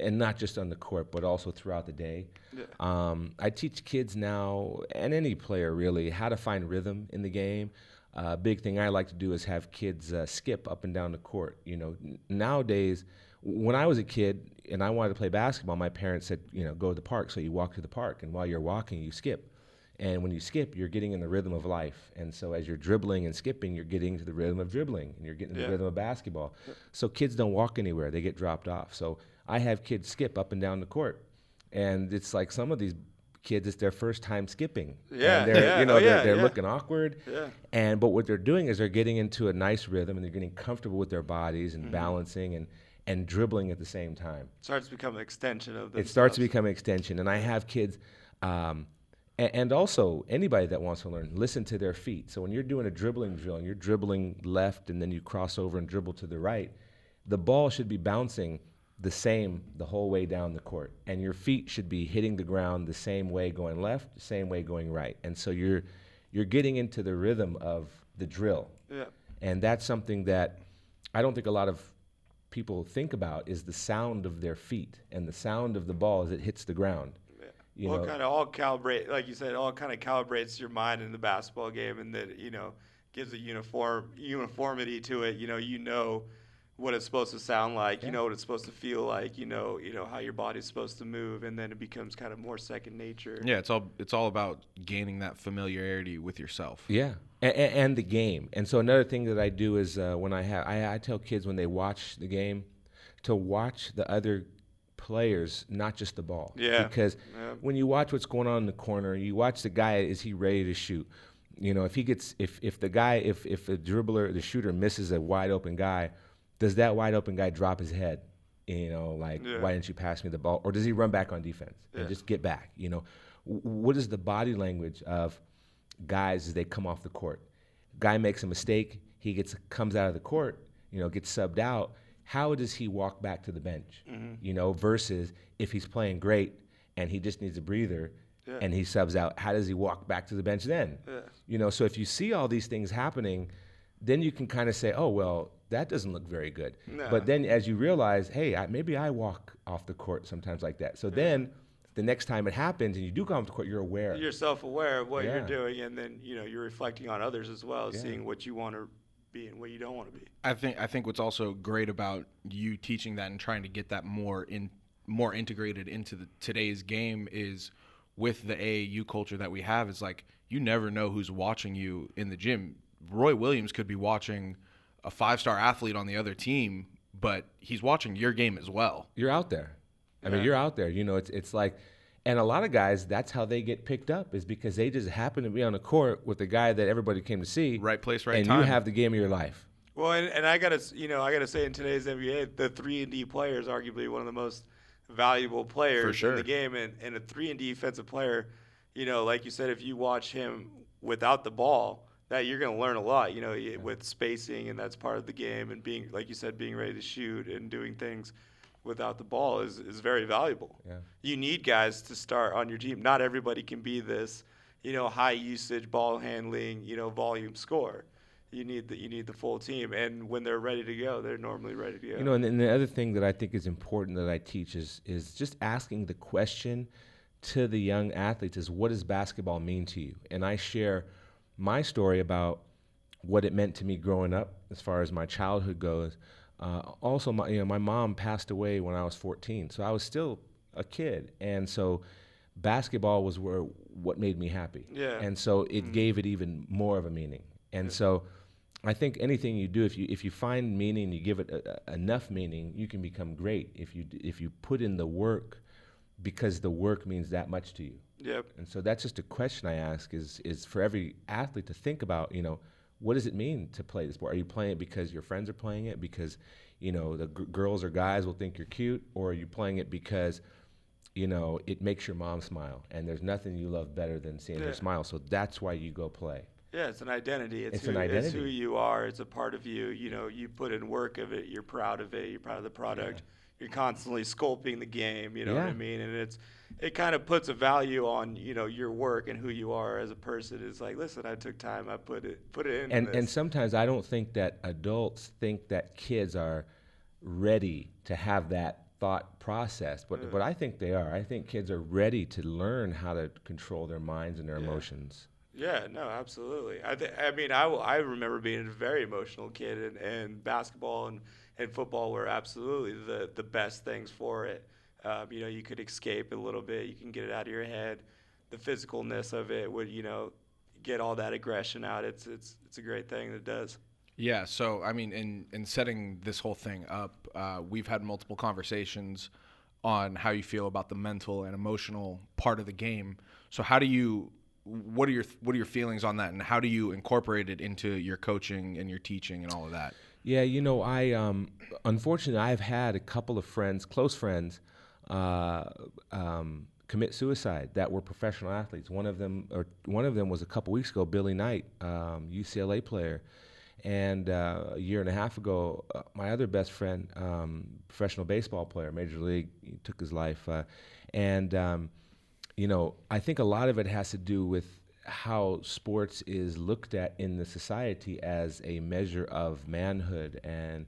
and not just on the court, but also throughout the day. Um, I teach kids now and any player really how to find rhythm in the game. A uh, big thing I like to do is have kids uh, skip up and down the court. You know, n- nowadays, when I was a kid and I wanted to play basketball, my parents said, you know, go to the park. So you walk to the park, and while you're walking, you skip. And when you skip, you're getting in the rhythm of life. And so as you're dribbling and skipping, you're getting to the rhythm of dribbling and you're getting to Yeah. the rhythm of basketball. So kids don't walk anywhere, they get dropped off. So I have kids skip up and down the court. And it's like some of these kids it's their first time skipping. Yeah, and they're, yeah, you know oh, they're, yeah, they're yeah. looking awkward. Yeah. And but what they're doing is they're getting into a nice rhythm and they're getting comfortable with their bodies Mm-hmm. and balancing and and dribbling at the same time It starts to become an extension of the it starts to become an extension and i have kids um, a- and also anybody that wants to learn listen to their feet so when you're doing a dribbling drill and you're dribbling left and then you cross over and dribble to the right the ball should be bouncing the same the whole way down the court and your feet should be hitting the ground the same way going left the same way going right and so you're you're getting into the rhythm of the drill Yeah. and that's something that I don't think a lot of people think about is the sound of their feet and the sound of the ball as it hits the ground. You all know, kind of all calibrate, like you said, all kind of calibrates your mind in the basketball game, and that you know gives a uniform uniformity to it. You know, you know what it's supposed to sound like. You know what it's supposed to feel like. You know, you know how your body's supposed to move, and then it becomes kind of more second nature. Yeah, it's all it's all about gaining that familiarity with yourself. yeah, and, and the game. And so another thing that I do is uh, when I have I, I tell kids when they watch the game to watch the other players, not just the ball. Yeah. Because Yeah. when you watch what's going on in the corner, you watch the guy. Is he ready to shoot? You know, if he gets if if the guy if if the dribbler the shooter misses a wide open guy, does that wide open guy drop his head? You know, like Yeah. why didn't you pass me the ball? Or does he run back on defense Yeah. and just get back? You know, what is the body language of guys as they come off the court? Guy makes a mistake, he gets comes out of the court, you know, gets subbed out. How does he walk back to the bench? Mm-hmm. You know, versus if he's playing great and he just needs a breather Yeah. and he subs out, how does he walk back to the bench then? Yeah. You know, so if you see all these things happening, then you can kind of say, oh, well, that doesn't look very good. No. But then as you realize, hey, I, maybe I walk off the court sometimes like that. So then the next time it happens and you do come off the court, you're aware. You're self-aware of what Yeah. you're doing, and then you know you're reflecting on others as well, Yeah. seeing what you want to be and what you don't want to be. I think I think what's also great about you teaching that and trying to get that more in more integrated into the, today's game is with the AAU culture that we have is like you never know who's watching you in the gym. Roy Williams could be watching a five-star athlete on the other team, but he's watching your game as well. you're out there. I mean, you're out there. You know, it's it's like, and a lot of guys, that's how they get picked up is because they just happen to be on the court with the guy that everybody came to see. Right place, right and time. you have the game of your life. Well, and, and I gotta, you know, I gotta say in today's NBA, the three and D player is arguably one of the most valuable players sure. in the game, and, and a three and D defensive player, you know, like you said, if you watch him without the ball, that you're gonna learn a lot, you know, y- with spacing, and that's part of the game, and being, like you said, being ready to shoot and doing things without the ball is, is very valuable. Yeah. You need guys to start on your team. Not everybody can be this, you know, high usage ball handling, you know, volume score. You need the you need the full team, and when they're ready to go, they're normally ready to go. You know, and, and the other thing that I think is important that I teach is is just asking the question to the young athletes is what does basketball mean to you? And I share my story about what it meant to me growing up as far as my childhood goes. Uh, also, my you know my mom passed away when I was 14, so I was still a kid, and so basketball was where what made me happy. Yeah. And so it gave it even more of a meaning. And so I think anything you do, if you if you find meaning, you give it a, a- enough meaning, you can become great. If you if you put in the work, because the work means that much to you. Yep. And so that's just a question I ask: is is for every athlete to think about, you know, what does it mean to play the sport? Are you playing it because your friends are playing it? Because you know the g- girls or guys will think you're cute, or are you playing it because you know it makes your mom smile? And there's nothing you love better than seeing Yeah. her smile. So that's why you go play. Yeah, it's an identity. It's, It's who, an It's who you are. It's a part of you. You know, you put in work of it. You're proud of it. You're proud of the product. You're constantly sculpting the game. You know what I mean? And it's it kind of puts a value on you know your work and who you are as a person. It's like, listen, I took time. I put it put it in. and this. and sometimes I don't think that adults think that kids are ready to have that thought process, but mm. but I think they are. I think kids are ready to learn how to control their minds and their emotions. Yeah, no, absolutely. I th- I mean, I, w- I remember being a very emotional kid, and, and basketball and, and football were absolutely the, the best things for it. Um, you know, you could escape a little bit, you can get it out of your head. The physicalness of it would, you know, get all that aggression out. It's it's it's a great thing that does. Yeah. So, I mean, in, in setting this whole thing up, uh, we've had multiple conversations on how you feel about the mental and emotional part of the game. So how do you what are your what are your feelings on that and how do you incorporate it into your coaching and your teaching and all of that? Yeah, you know, I um, unfortunately I've had a couple of friends, close friends, uh, um, commit suicide that were professional athletes. One of them, or one of them, was a couple weeks ago. Billy Knight, um, UCLA player, and uh, a year and a half ago, uh, my other best friend, um, professional baseball player, major league, took his life. Uh, and um, you know, I think a lot of it has to do with how sports is looked at in the society as a measure of manhood and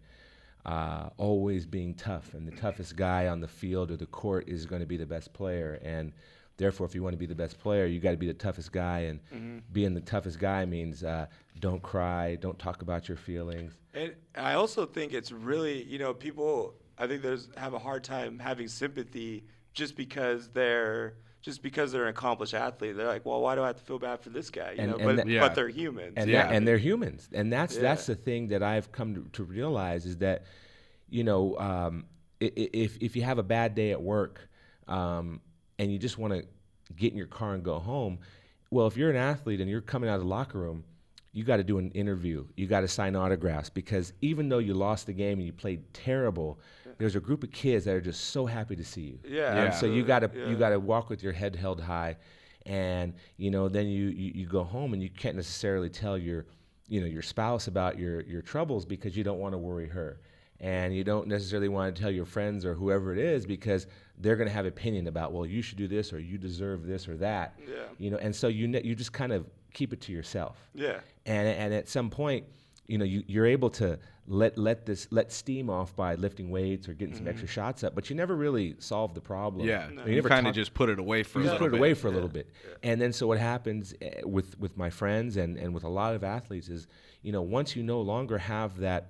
uh, always being tough. And the toughest guy on the field or the court is going to be the best player. And therefore, if you want to be the best player, you got to be the toughest guy. And mm-hmm. being the toughest guy means uh, don't cry, don't talk about your feelings. And I also think it's really, you know, people. I think there's have a hard time having sympathy just because they're just because they're an accomplished athlete, they're like, well, why do I have to feel bad for this guy? You and, know, and but, that, yeah. but they're humans. And, Yeah. that, and they're humans, and that's Yeah. that's the thing that I've come to, to realize is that, you know, um, i- i- if if you have a bad day at work, um, and you just want to get in your car and go home, well, if you're an athlete and you're coming out of the locker room, you got to do an interview. You got to sign autographs because even though you lost the game and you played terrible, there's a group of kids that are just so happy to see you. Yeah, And so you got to Yeah. you got to walk with your head held high, and you know then you, you you go home and you can't necessarily tell your you know your spouse about your your troubles because you don't want to worry her, and you don't necessarily want to tell your friends or whoever it is because they're going to have opinion about well you should do this or you deserve this or that. Yeah. You know, and so you ne- you just kind of keep it to yourself. Yeah. and and at some point you know you, you're able to let let this let steam off by lifting weights or getting some extra shots up but you never really solve the problem. Yeah, you you never kind of just put it away for you a just little put it bit. away for a little bit. And then so what happens eh, with with my friends and and with a lot of athletes is you know once you no longer have that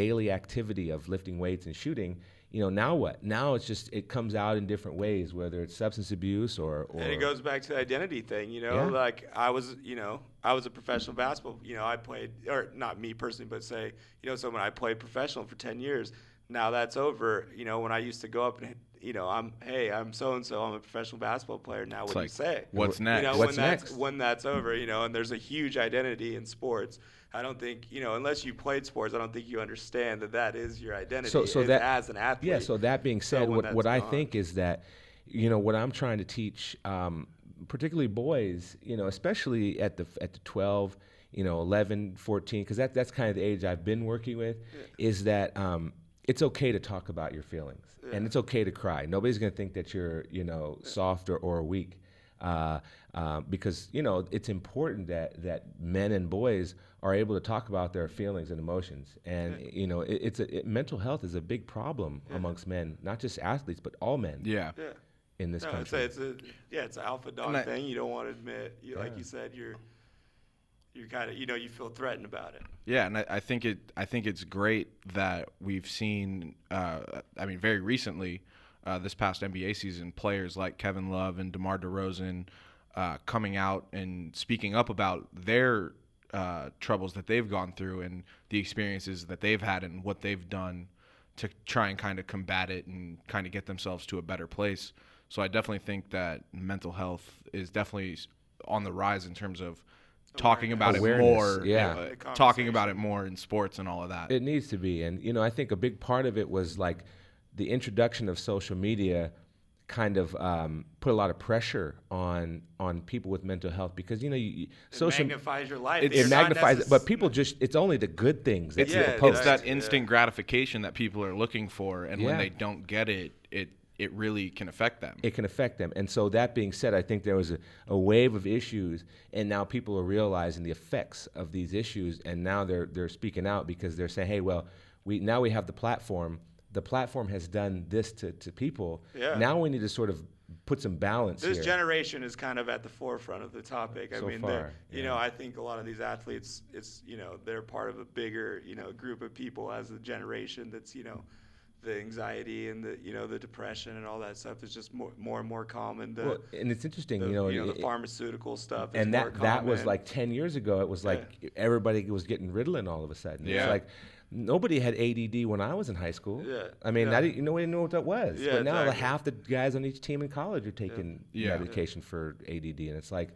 daily activity of lifting weights and shooting you know now what now it's just it comes out in different ways whether it's substance abuse or or And it goes back to the identity thing, you know. Yeah. Like I was, you know, I was a professional basketball. You know, I played, or not me personally, but say, you know, someone I played professional for ten years. Now that's over. You know, when I used to go up and, you know, I'm, hey, I'm so and so. I'm a professional basketball player. Now what do you say? what's next? You next? know, What's when that's next? when that's over. You know, and there's a huge identity in sports. I don't think, you know, unless you played sports, I don't think you understand that that is your identity so so that as an athlete. Yeah. So that being said, what what I gone. think is that, you know, what I'm trying to teach, um, particularly boys, you know, especially at the at the 12, you know, 11, 14, because that that's kind of the age I've been working with, is that um, it's okay to talk about your feelings and it's okay to cry. Nobody's gonna think that you're you know soft or, or weak. Uh, uh, because you know it's important that that men and boys are able to talk about their feelings and emotions, and you know it, it's a, it, mental health is a big problem amongst men, not just athletes but all men Yeah. Yeah. in this No, it's country. a, it's a yeah, it's an alpha dog I- thing. You don't want to admit, you, like you said, you're you're kind of you know you feel threatened about it. Yeah, and I, I think it. I think it's great that we've seen. Uh, I mean, very recently, uh, this past NBA season, players like Kevin Love and DeMar DeRozan uh, coming out and speaking up about their uh, troubles that they've gone through and the experiences that they've had and what they've done to try and kind of combat it and kind of get themselves to a better place. So I definitely think that mental health is definitely on the rise in terms of talking about Awareness, it more, yeah. uh, The talking about it more in sports and all of that. It needs to be, and you know, I think a big part of it was like the introduction of social media, kind of um, put a lot of pressure on on people with mental health because you know, you, you- It social magnifies your life. It- it magnifies it, but people just it's only the good things that it's, Yeah, people it's that instant yeah. gratification that people are looking for, and when they don't get it, it it really can affect them. it can affect them. And so that being said, I think there was a, a wave of issues, and now people are realizing the effects of these issues, and now they're they're speaking out because they're saying, hey, well, we now we have the platform. The platform has done this to, to people. Yeah. Now we need to sort of put some balance this here. generation is kind of at the forefront of the topic. I So mean, far, they're you know. I think a lot of these athletes, it's you know, they're part of a bigger you know group of people as a generation that's you know. The anxiety and the you know the depression and all that stuff is just more more and more common. The, well, and it's interesting, the, you know, the it- pharmaceutical stuff. Is and more that that was like 10 years ago it was like everybody was getting ritalin all of a sudden Yeah. it's like nobody had ADD when I was in high school. Yeah, I mean, yeah. I didn't, you know, we didn't know what that was. Yeah, but now exactly. half the guys on each team in college are taking Yeah. medication for ADD, and it's like,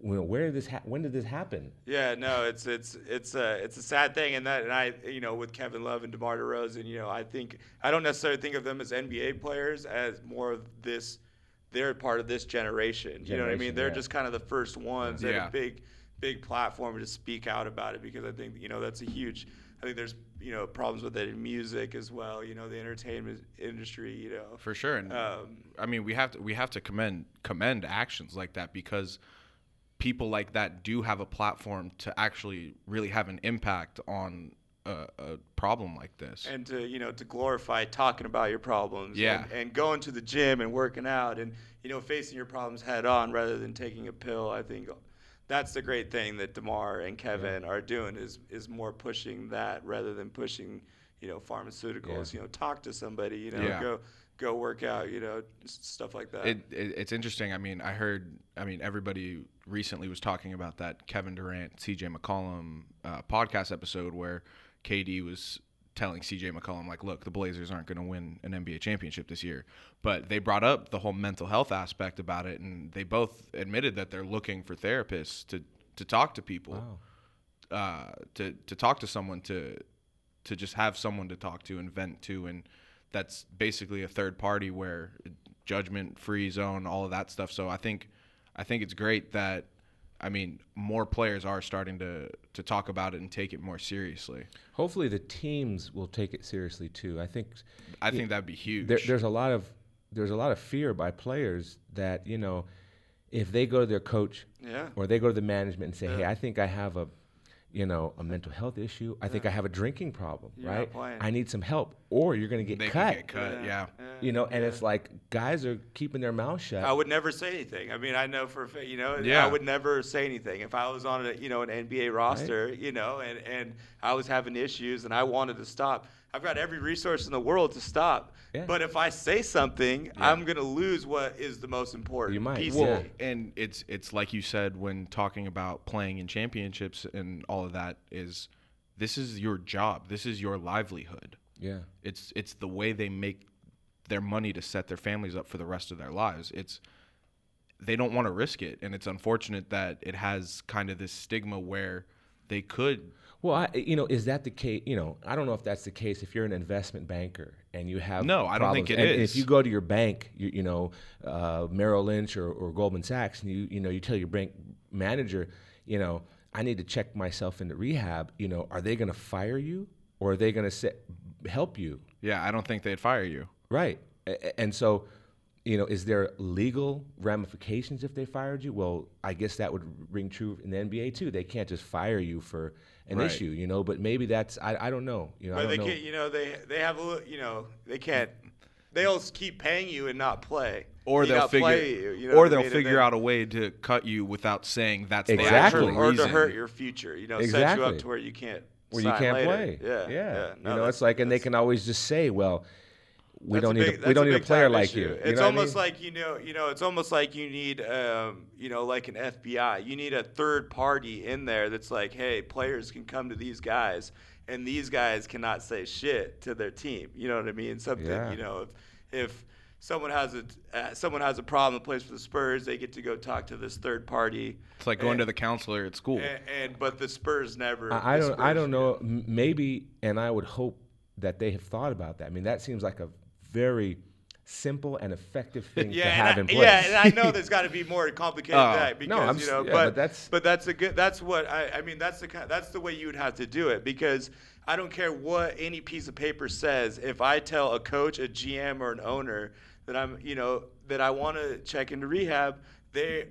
well, where did this? Ha- when did this happen? Yeah, no, it's it's it's a it's a sad thing, and that and I you know with Kevin Love and DeMar DeRozan, you know I think I don't necessarily think of them as NBA players as more of this. They're part of this generation. You know what I mean? They're yeah. just kind of the first ones that Yeah. a big big platform to speak out about it because I think you know that's a huge. I think there's you know problems with it in music as well. You know the entertainment industry. You know for sure. And Um, I mean, we have to we have to commend commend actions like that because people like that do have a platform to actually really have an impact on a, a problem like this. and to you know to glorify talking about your problems Yeah. and, and going to the gym and working out and you know facing your problems head on rather than taking a pill i think that's the great thing that demar and kevin are doing is is more pushing that rather than pushing you know pharmaceuticals you know talk to somebody you know Yeah. go go work out you know stuff like that It, it, it's interesting. I mean, I heard. I mean, everybody recently was talking about that Kevin Durant, C.J. McCollum uh, podcast episode where KD was telling C.J. McCollum like, "Look, the Blazers aren't going to win an NBA championship this year." But they brought up the whole mental health aspect about it, and they both admitted that they're looking for therapists to to talk to people, uh, to to talk to someone to to just have someone to talk to and vent to and that's basically a third party where judgment free zone all of that stuff so i think i think it's great that i mean more players are starting to to talk about it and take it more seriously Hopefully, the teams will take it seriously too. I think i think that'd be huge there, there's a lot of there's a lot of fear by players that you know if they go to their coach Yeah. or they go to the management and say hey i think i have a you know a mental health issue i think i have a drinking problem You're right? i need some help or you're going to get they cut. could get cut yeah, you know and it's like guys are keeping their mouth shut. I would never say anything. I mean, I know for a fa- you know, Yeah. I would never say anything. If I was on a you know an NBA roster, you know, and and I was having issues and I wanted to stop. I've got every resource in the world to stop. Yeah. But if I say something, I'm gonna lose what is the most important. You might, piece yeah. and it's it's like you said when talking about playing in championships and all of that is this is your job this is your livelihood yeah It's it's the way they make their money to set their families up for the rest of their lives. It's they don't want to risk it, and it's unfortunate that it has kind of this stigma where they could. Well, I, you know, is that the case? You know, I don't know if that's the case. If you're an investment banker and you have No, I don't think it and is. If you go to your bank, you, you know, uh, Merrill Lynch or, or Goldman Sachs, and you you know, you tell your bank manager, you know, I need to check myself into rehab. You know, are they going to fire you or are they going to help you? Yeah, I don't think they'd fire you. Right. And so, you know, is there legal ramifications if they fired you? Well, I guess that would ring true in the NBA too. They can't just fire you for an Right. issue, you know. But maybe that's I, I don't know. You know, But they don't know. can't, you know, they they have a little, you know, they can't. They'll keep paying you and not play. Or You they'll figure, play you, you know or they'll figure out a way to cut you without saying that's Exactly. the actual or, or reason. to hurt your future. You know, set you up to where you can't. where you can't later. play. Yeah, yeah. No, you know, it's like, and they can always just say, "Well, we that's don't a need big- a, we don't need a player like issue. you." You It's know what I almost mean? like you know, you know, it's almost like you need, um, you know, like an FBI. You need a third party in there that's like, hey, players can come to these guys, and these guys cannot say shit to their team. You know what I mean? Something, Yeah. you know, if if someone has a uh, someone has a problem, plays for the Spurs, they get to go talk to this third party. It's like going and, to the counselor at school. and, and but the Spurs never. I, I don't I don't know. Maybe, and I would hope that they have thought about that. I mean, that seems like a very simple and effective thing to have and in I, place. yeah, and I know there's got to be more complicated Oh, than that because no, I'm you know, yeah, but, but that's- but that's a good. That's what I. I mean, that's the kind. That's the way you would have to do it because I don't care what any piece of paper says. If I tell a coach, a GM, or an owner that I'm, you know, that I want to check into rehab, they,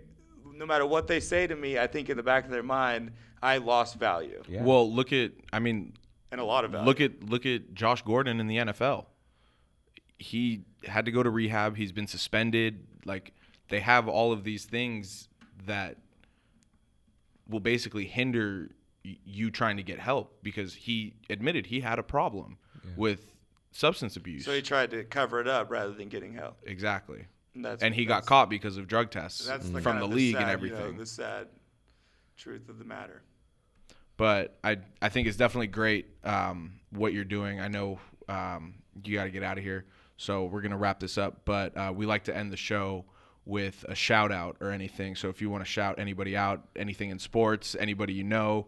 no matter what they say to me, I think in the back of their mind, I lost value Yeah. Well, look at I mean, and a lot of value. look at look at Josh Gordon in the NFL. He had to go to rehab. He's been suspended. Like they have all of these things that will basically hinder y- you trying to get help because he admitted he had a problem with substance abuse. so he tried to cover it up rather than getting help. exactly. And, that's, And he got caught because of drug tests That's the from kind the league sad, and you know, everything. the sad truth of the matter. but I I think it's definitely great um, what you're doing. I know um, you got to get out of here, so we're gonna wrap this up. But uh, we like to end the show with a shout out or anything. So if you want to shout anybody out, anything in sports, anybody you know.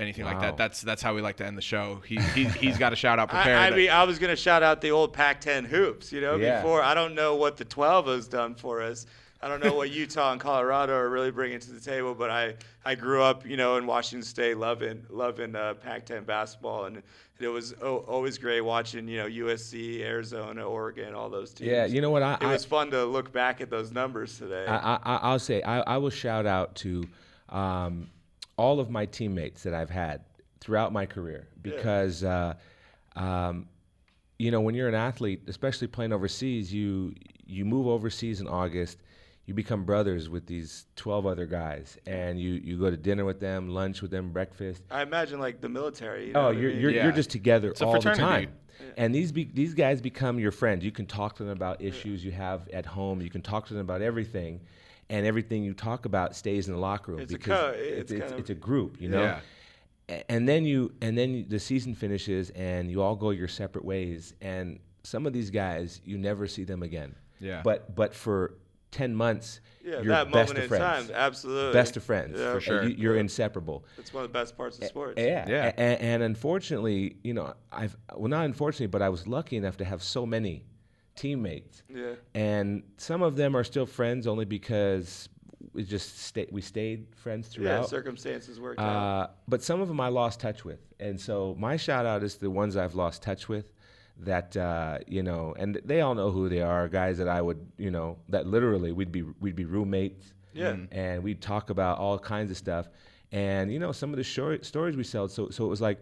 Anything like that. That's that's how we like to end the show. He, he he's got a shout out I, prepared. I mean, I was gonna shout out the old Pac-10 hoops. You know, Yeah. before I don't know what the 12 has done for us. I don't know what Utah and Colorado are really bringing to the table, but I, I grew up, you know, in Washington State, loving loving uh, Pac-10 basketball, and it was o- always great watching, you know, USC, Arizona, Oregon, all those teams. Yeah, you know what? I, it I, was fun to look back at those numbers today. I, I, I'll say I, I will shout out to um, all of my teammates that I've had throughout my career because uh, um, you know when you're an athlete, especially playing overseas, you you move overseas in August. You become brothers with these 12 other guys, and you, you go to dinner with them, lunch with them, breakfast. I imagine like the military. You know Oh, you're mean? you're, Yeah. you're just together It's a all the fraternity. time. And these be, these guys become your friends. You can talk to them about issues you have at home. You can talk to them about everything, and everything you talk about stays in the locker room It's a because co- it's, it's it's, of- it's a group, you know. Yeah. And then you and then the season finishes, and you all go your separate ways. And some of these guys, you never see them again. Yeah. But but for ten months, yeah, you're that best moment of in friends. time, absolutely. Best of friends. Yeah. For sure. You, you're inseparable. It's one of the best parts of sports. Yeah, Yeah. A- a- And, unfortunately, you know, I've well not unfortunately, but I was lucky enough to have so many teammates, Yeah. and some of them are still friends only because we just stayed. we stayed friends throughout. Yeah, circumstances worked out. Uh, but some of them I lost touch with, and so my shout out is to the ones I've lost touch with. That uh, you know, and they all know who they are. Guys that I would, you know, that literally we'd be we'd be roommates. Yeah. And we'd talk about all kinds of stuff, and you know, some of the short stories we sold. So so it was like,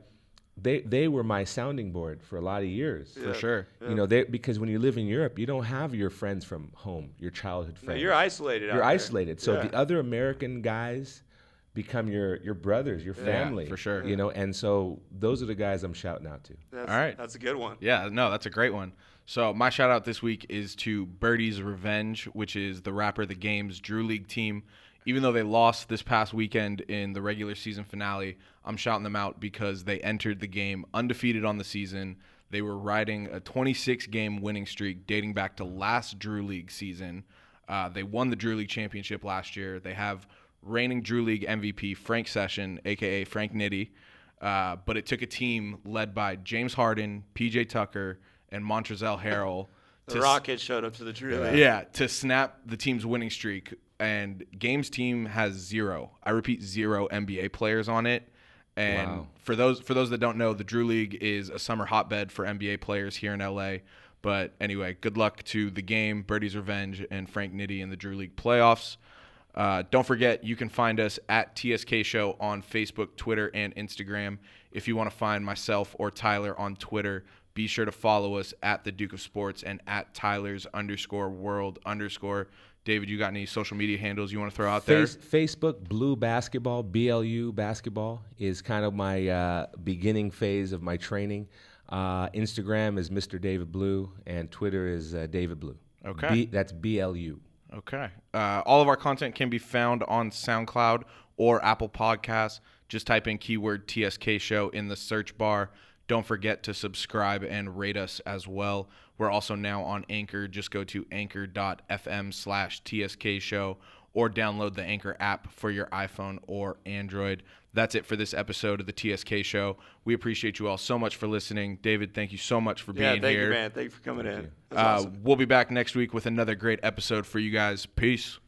they they were my sounding board for a lot of years. for sure. You know, they because when you live in Europe, you don't have your friends from home, your childhood No, friends. you're isolated. You're there. isolated. So Yeah. the other American guys become your your brothers, your family. for sure. You know, and so those are the guys I'm shouting out to. That's, All right. That's a good one. Yeah, no, that's a great one. So my shout out this week is to Birdie's Revenge, which is the rapper the game's Drew League team. Even though they lost this past weekend in the regular season finale, I'm shouting them out because they entered the game undefeated on the season. They were riding a 26 game winning streak dating back to last Drew League season. Uh, they won the Drew League championship last year. They have reigning Drew League MVP Frank Session, aka Frank Nitty. Uh, but it took a team led by James Harden, PJ Tucker, and Montrezl Harrell. The to s- Rockets showed up to the Drew League. yeah, to snap the team's winning streak. And Games team has zero. I repeat, zero NBA players on it. And Wow. for those for those that don't know, the Drew League is a summer hotbed for NBA players here in LA. But anyway, good luck to the game, Birdie's Revenge, and Frank Nitty in the Drew League playoffs. Uh, don't forget, you can find us at TSK Show on Facebook, Twitter, and Instagram. If you want to find myself or Tyler on Twitter, be sure to follow us at the Duke of Sports and at Tyler's underscore world underscore. David, you got any social media handles you want to throw out there? Face, Facebook Blu Basketball, BLU Basketball, is kind of my uh, beginning phase of my training. Uh, Instagram is Mr. David Blu, and Twitter is uh, David Blu. Okay. B, that's BLU. Okay. Uh, all of our content can be found on SoundCloud or Apple Podcasts. Just type in keyword TSK show in the search bar. Don't forget to subscribe and rate us as well. We're also now on Anchor. Just go to anchor.fm slash TSK show or download the Anchor app for your iPhone or Android. That's it for this episode of the TSK show. We appreciate you all so much for listening. David, thank you so much for Yeah, being thank here. you, man. Thank you for coming in. That's Uh, awesome. We'll be back next week with another great episode for you guys. Peace.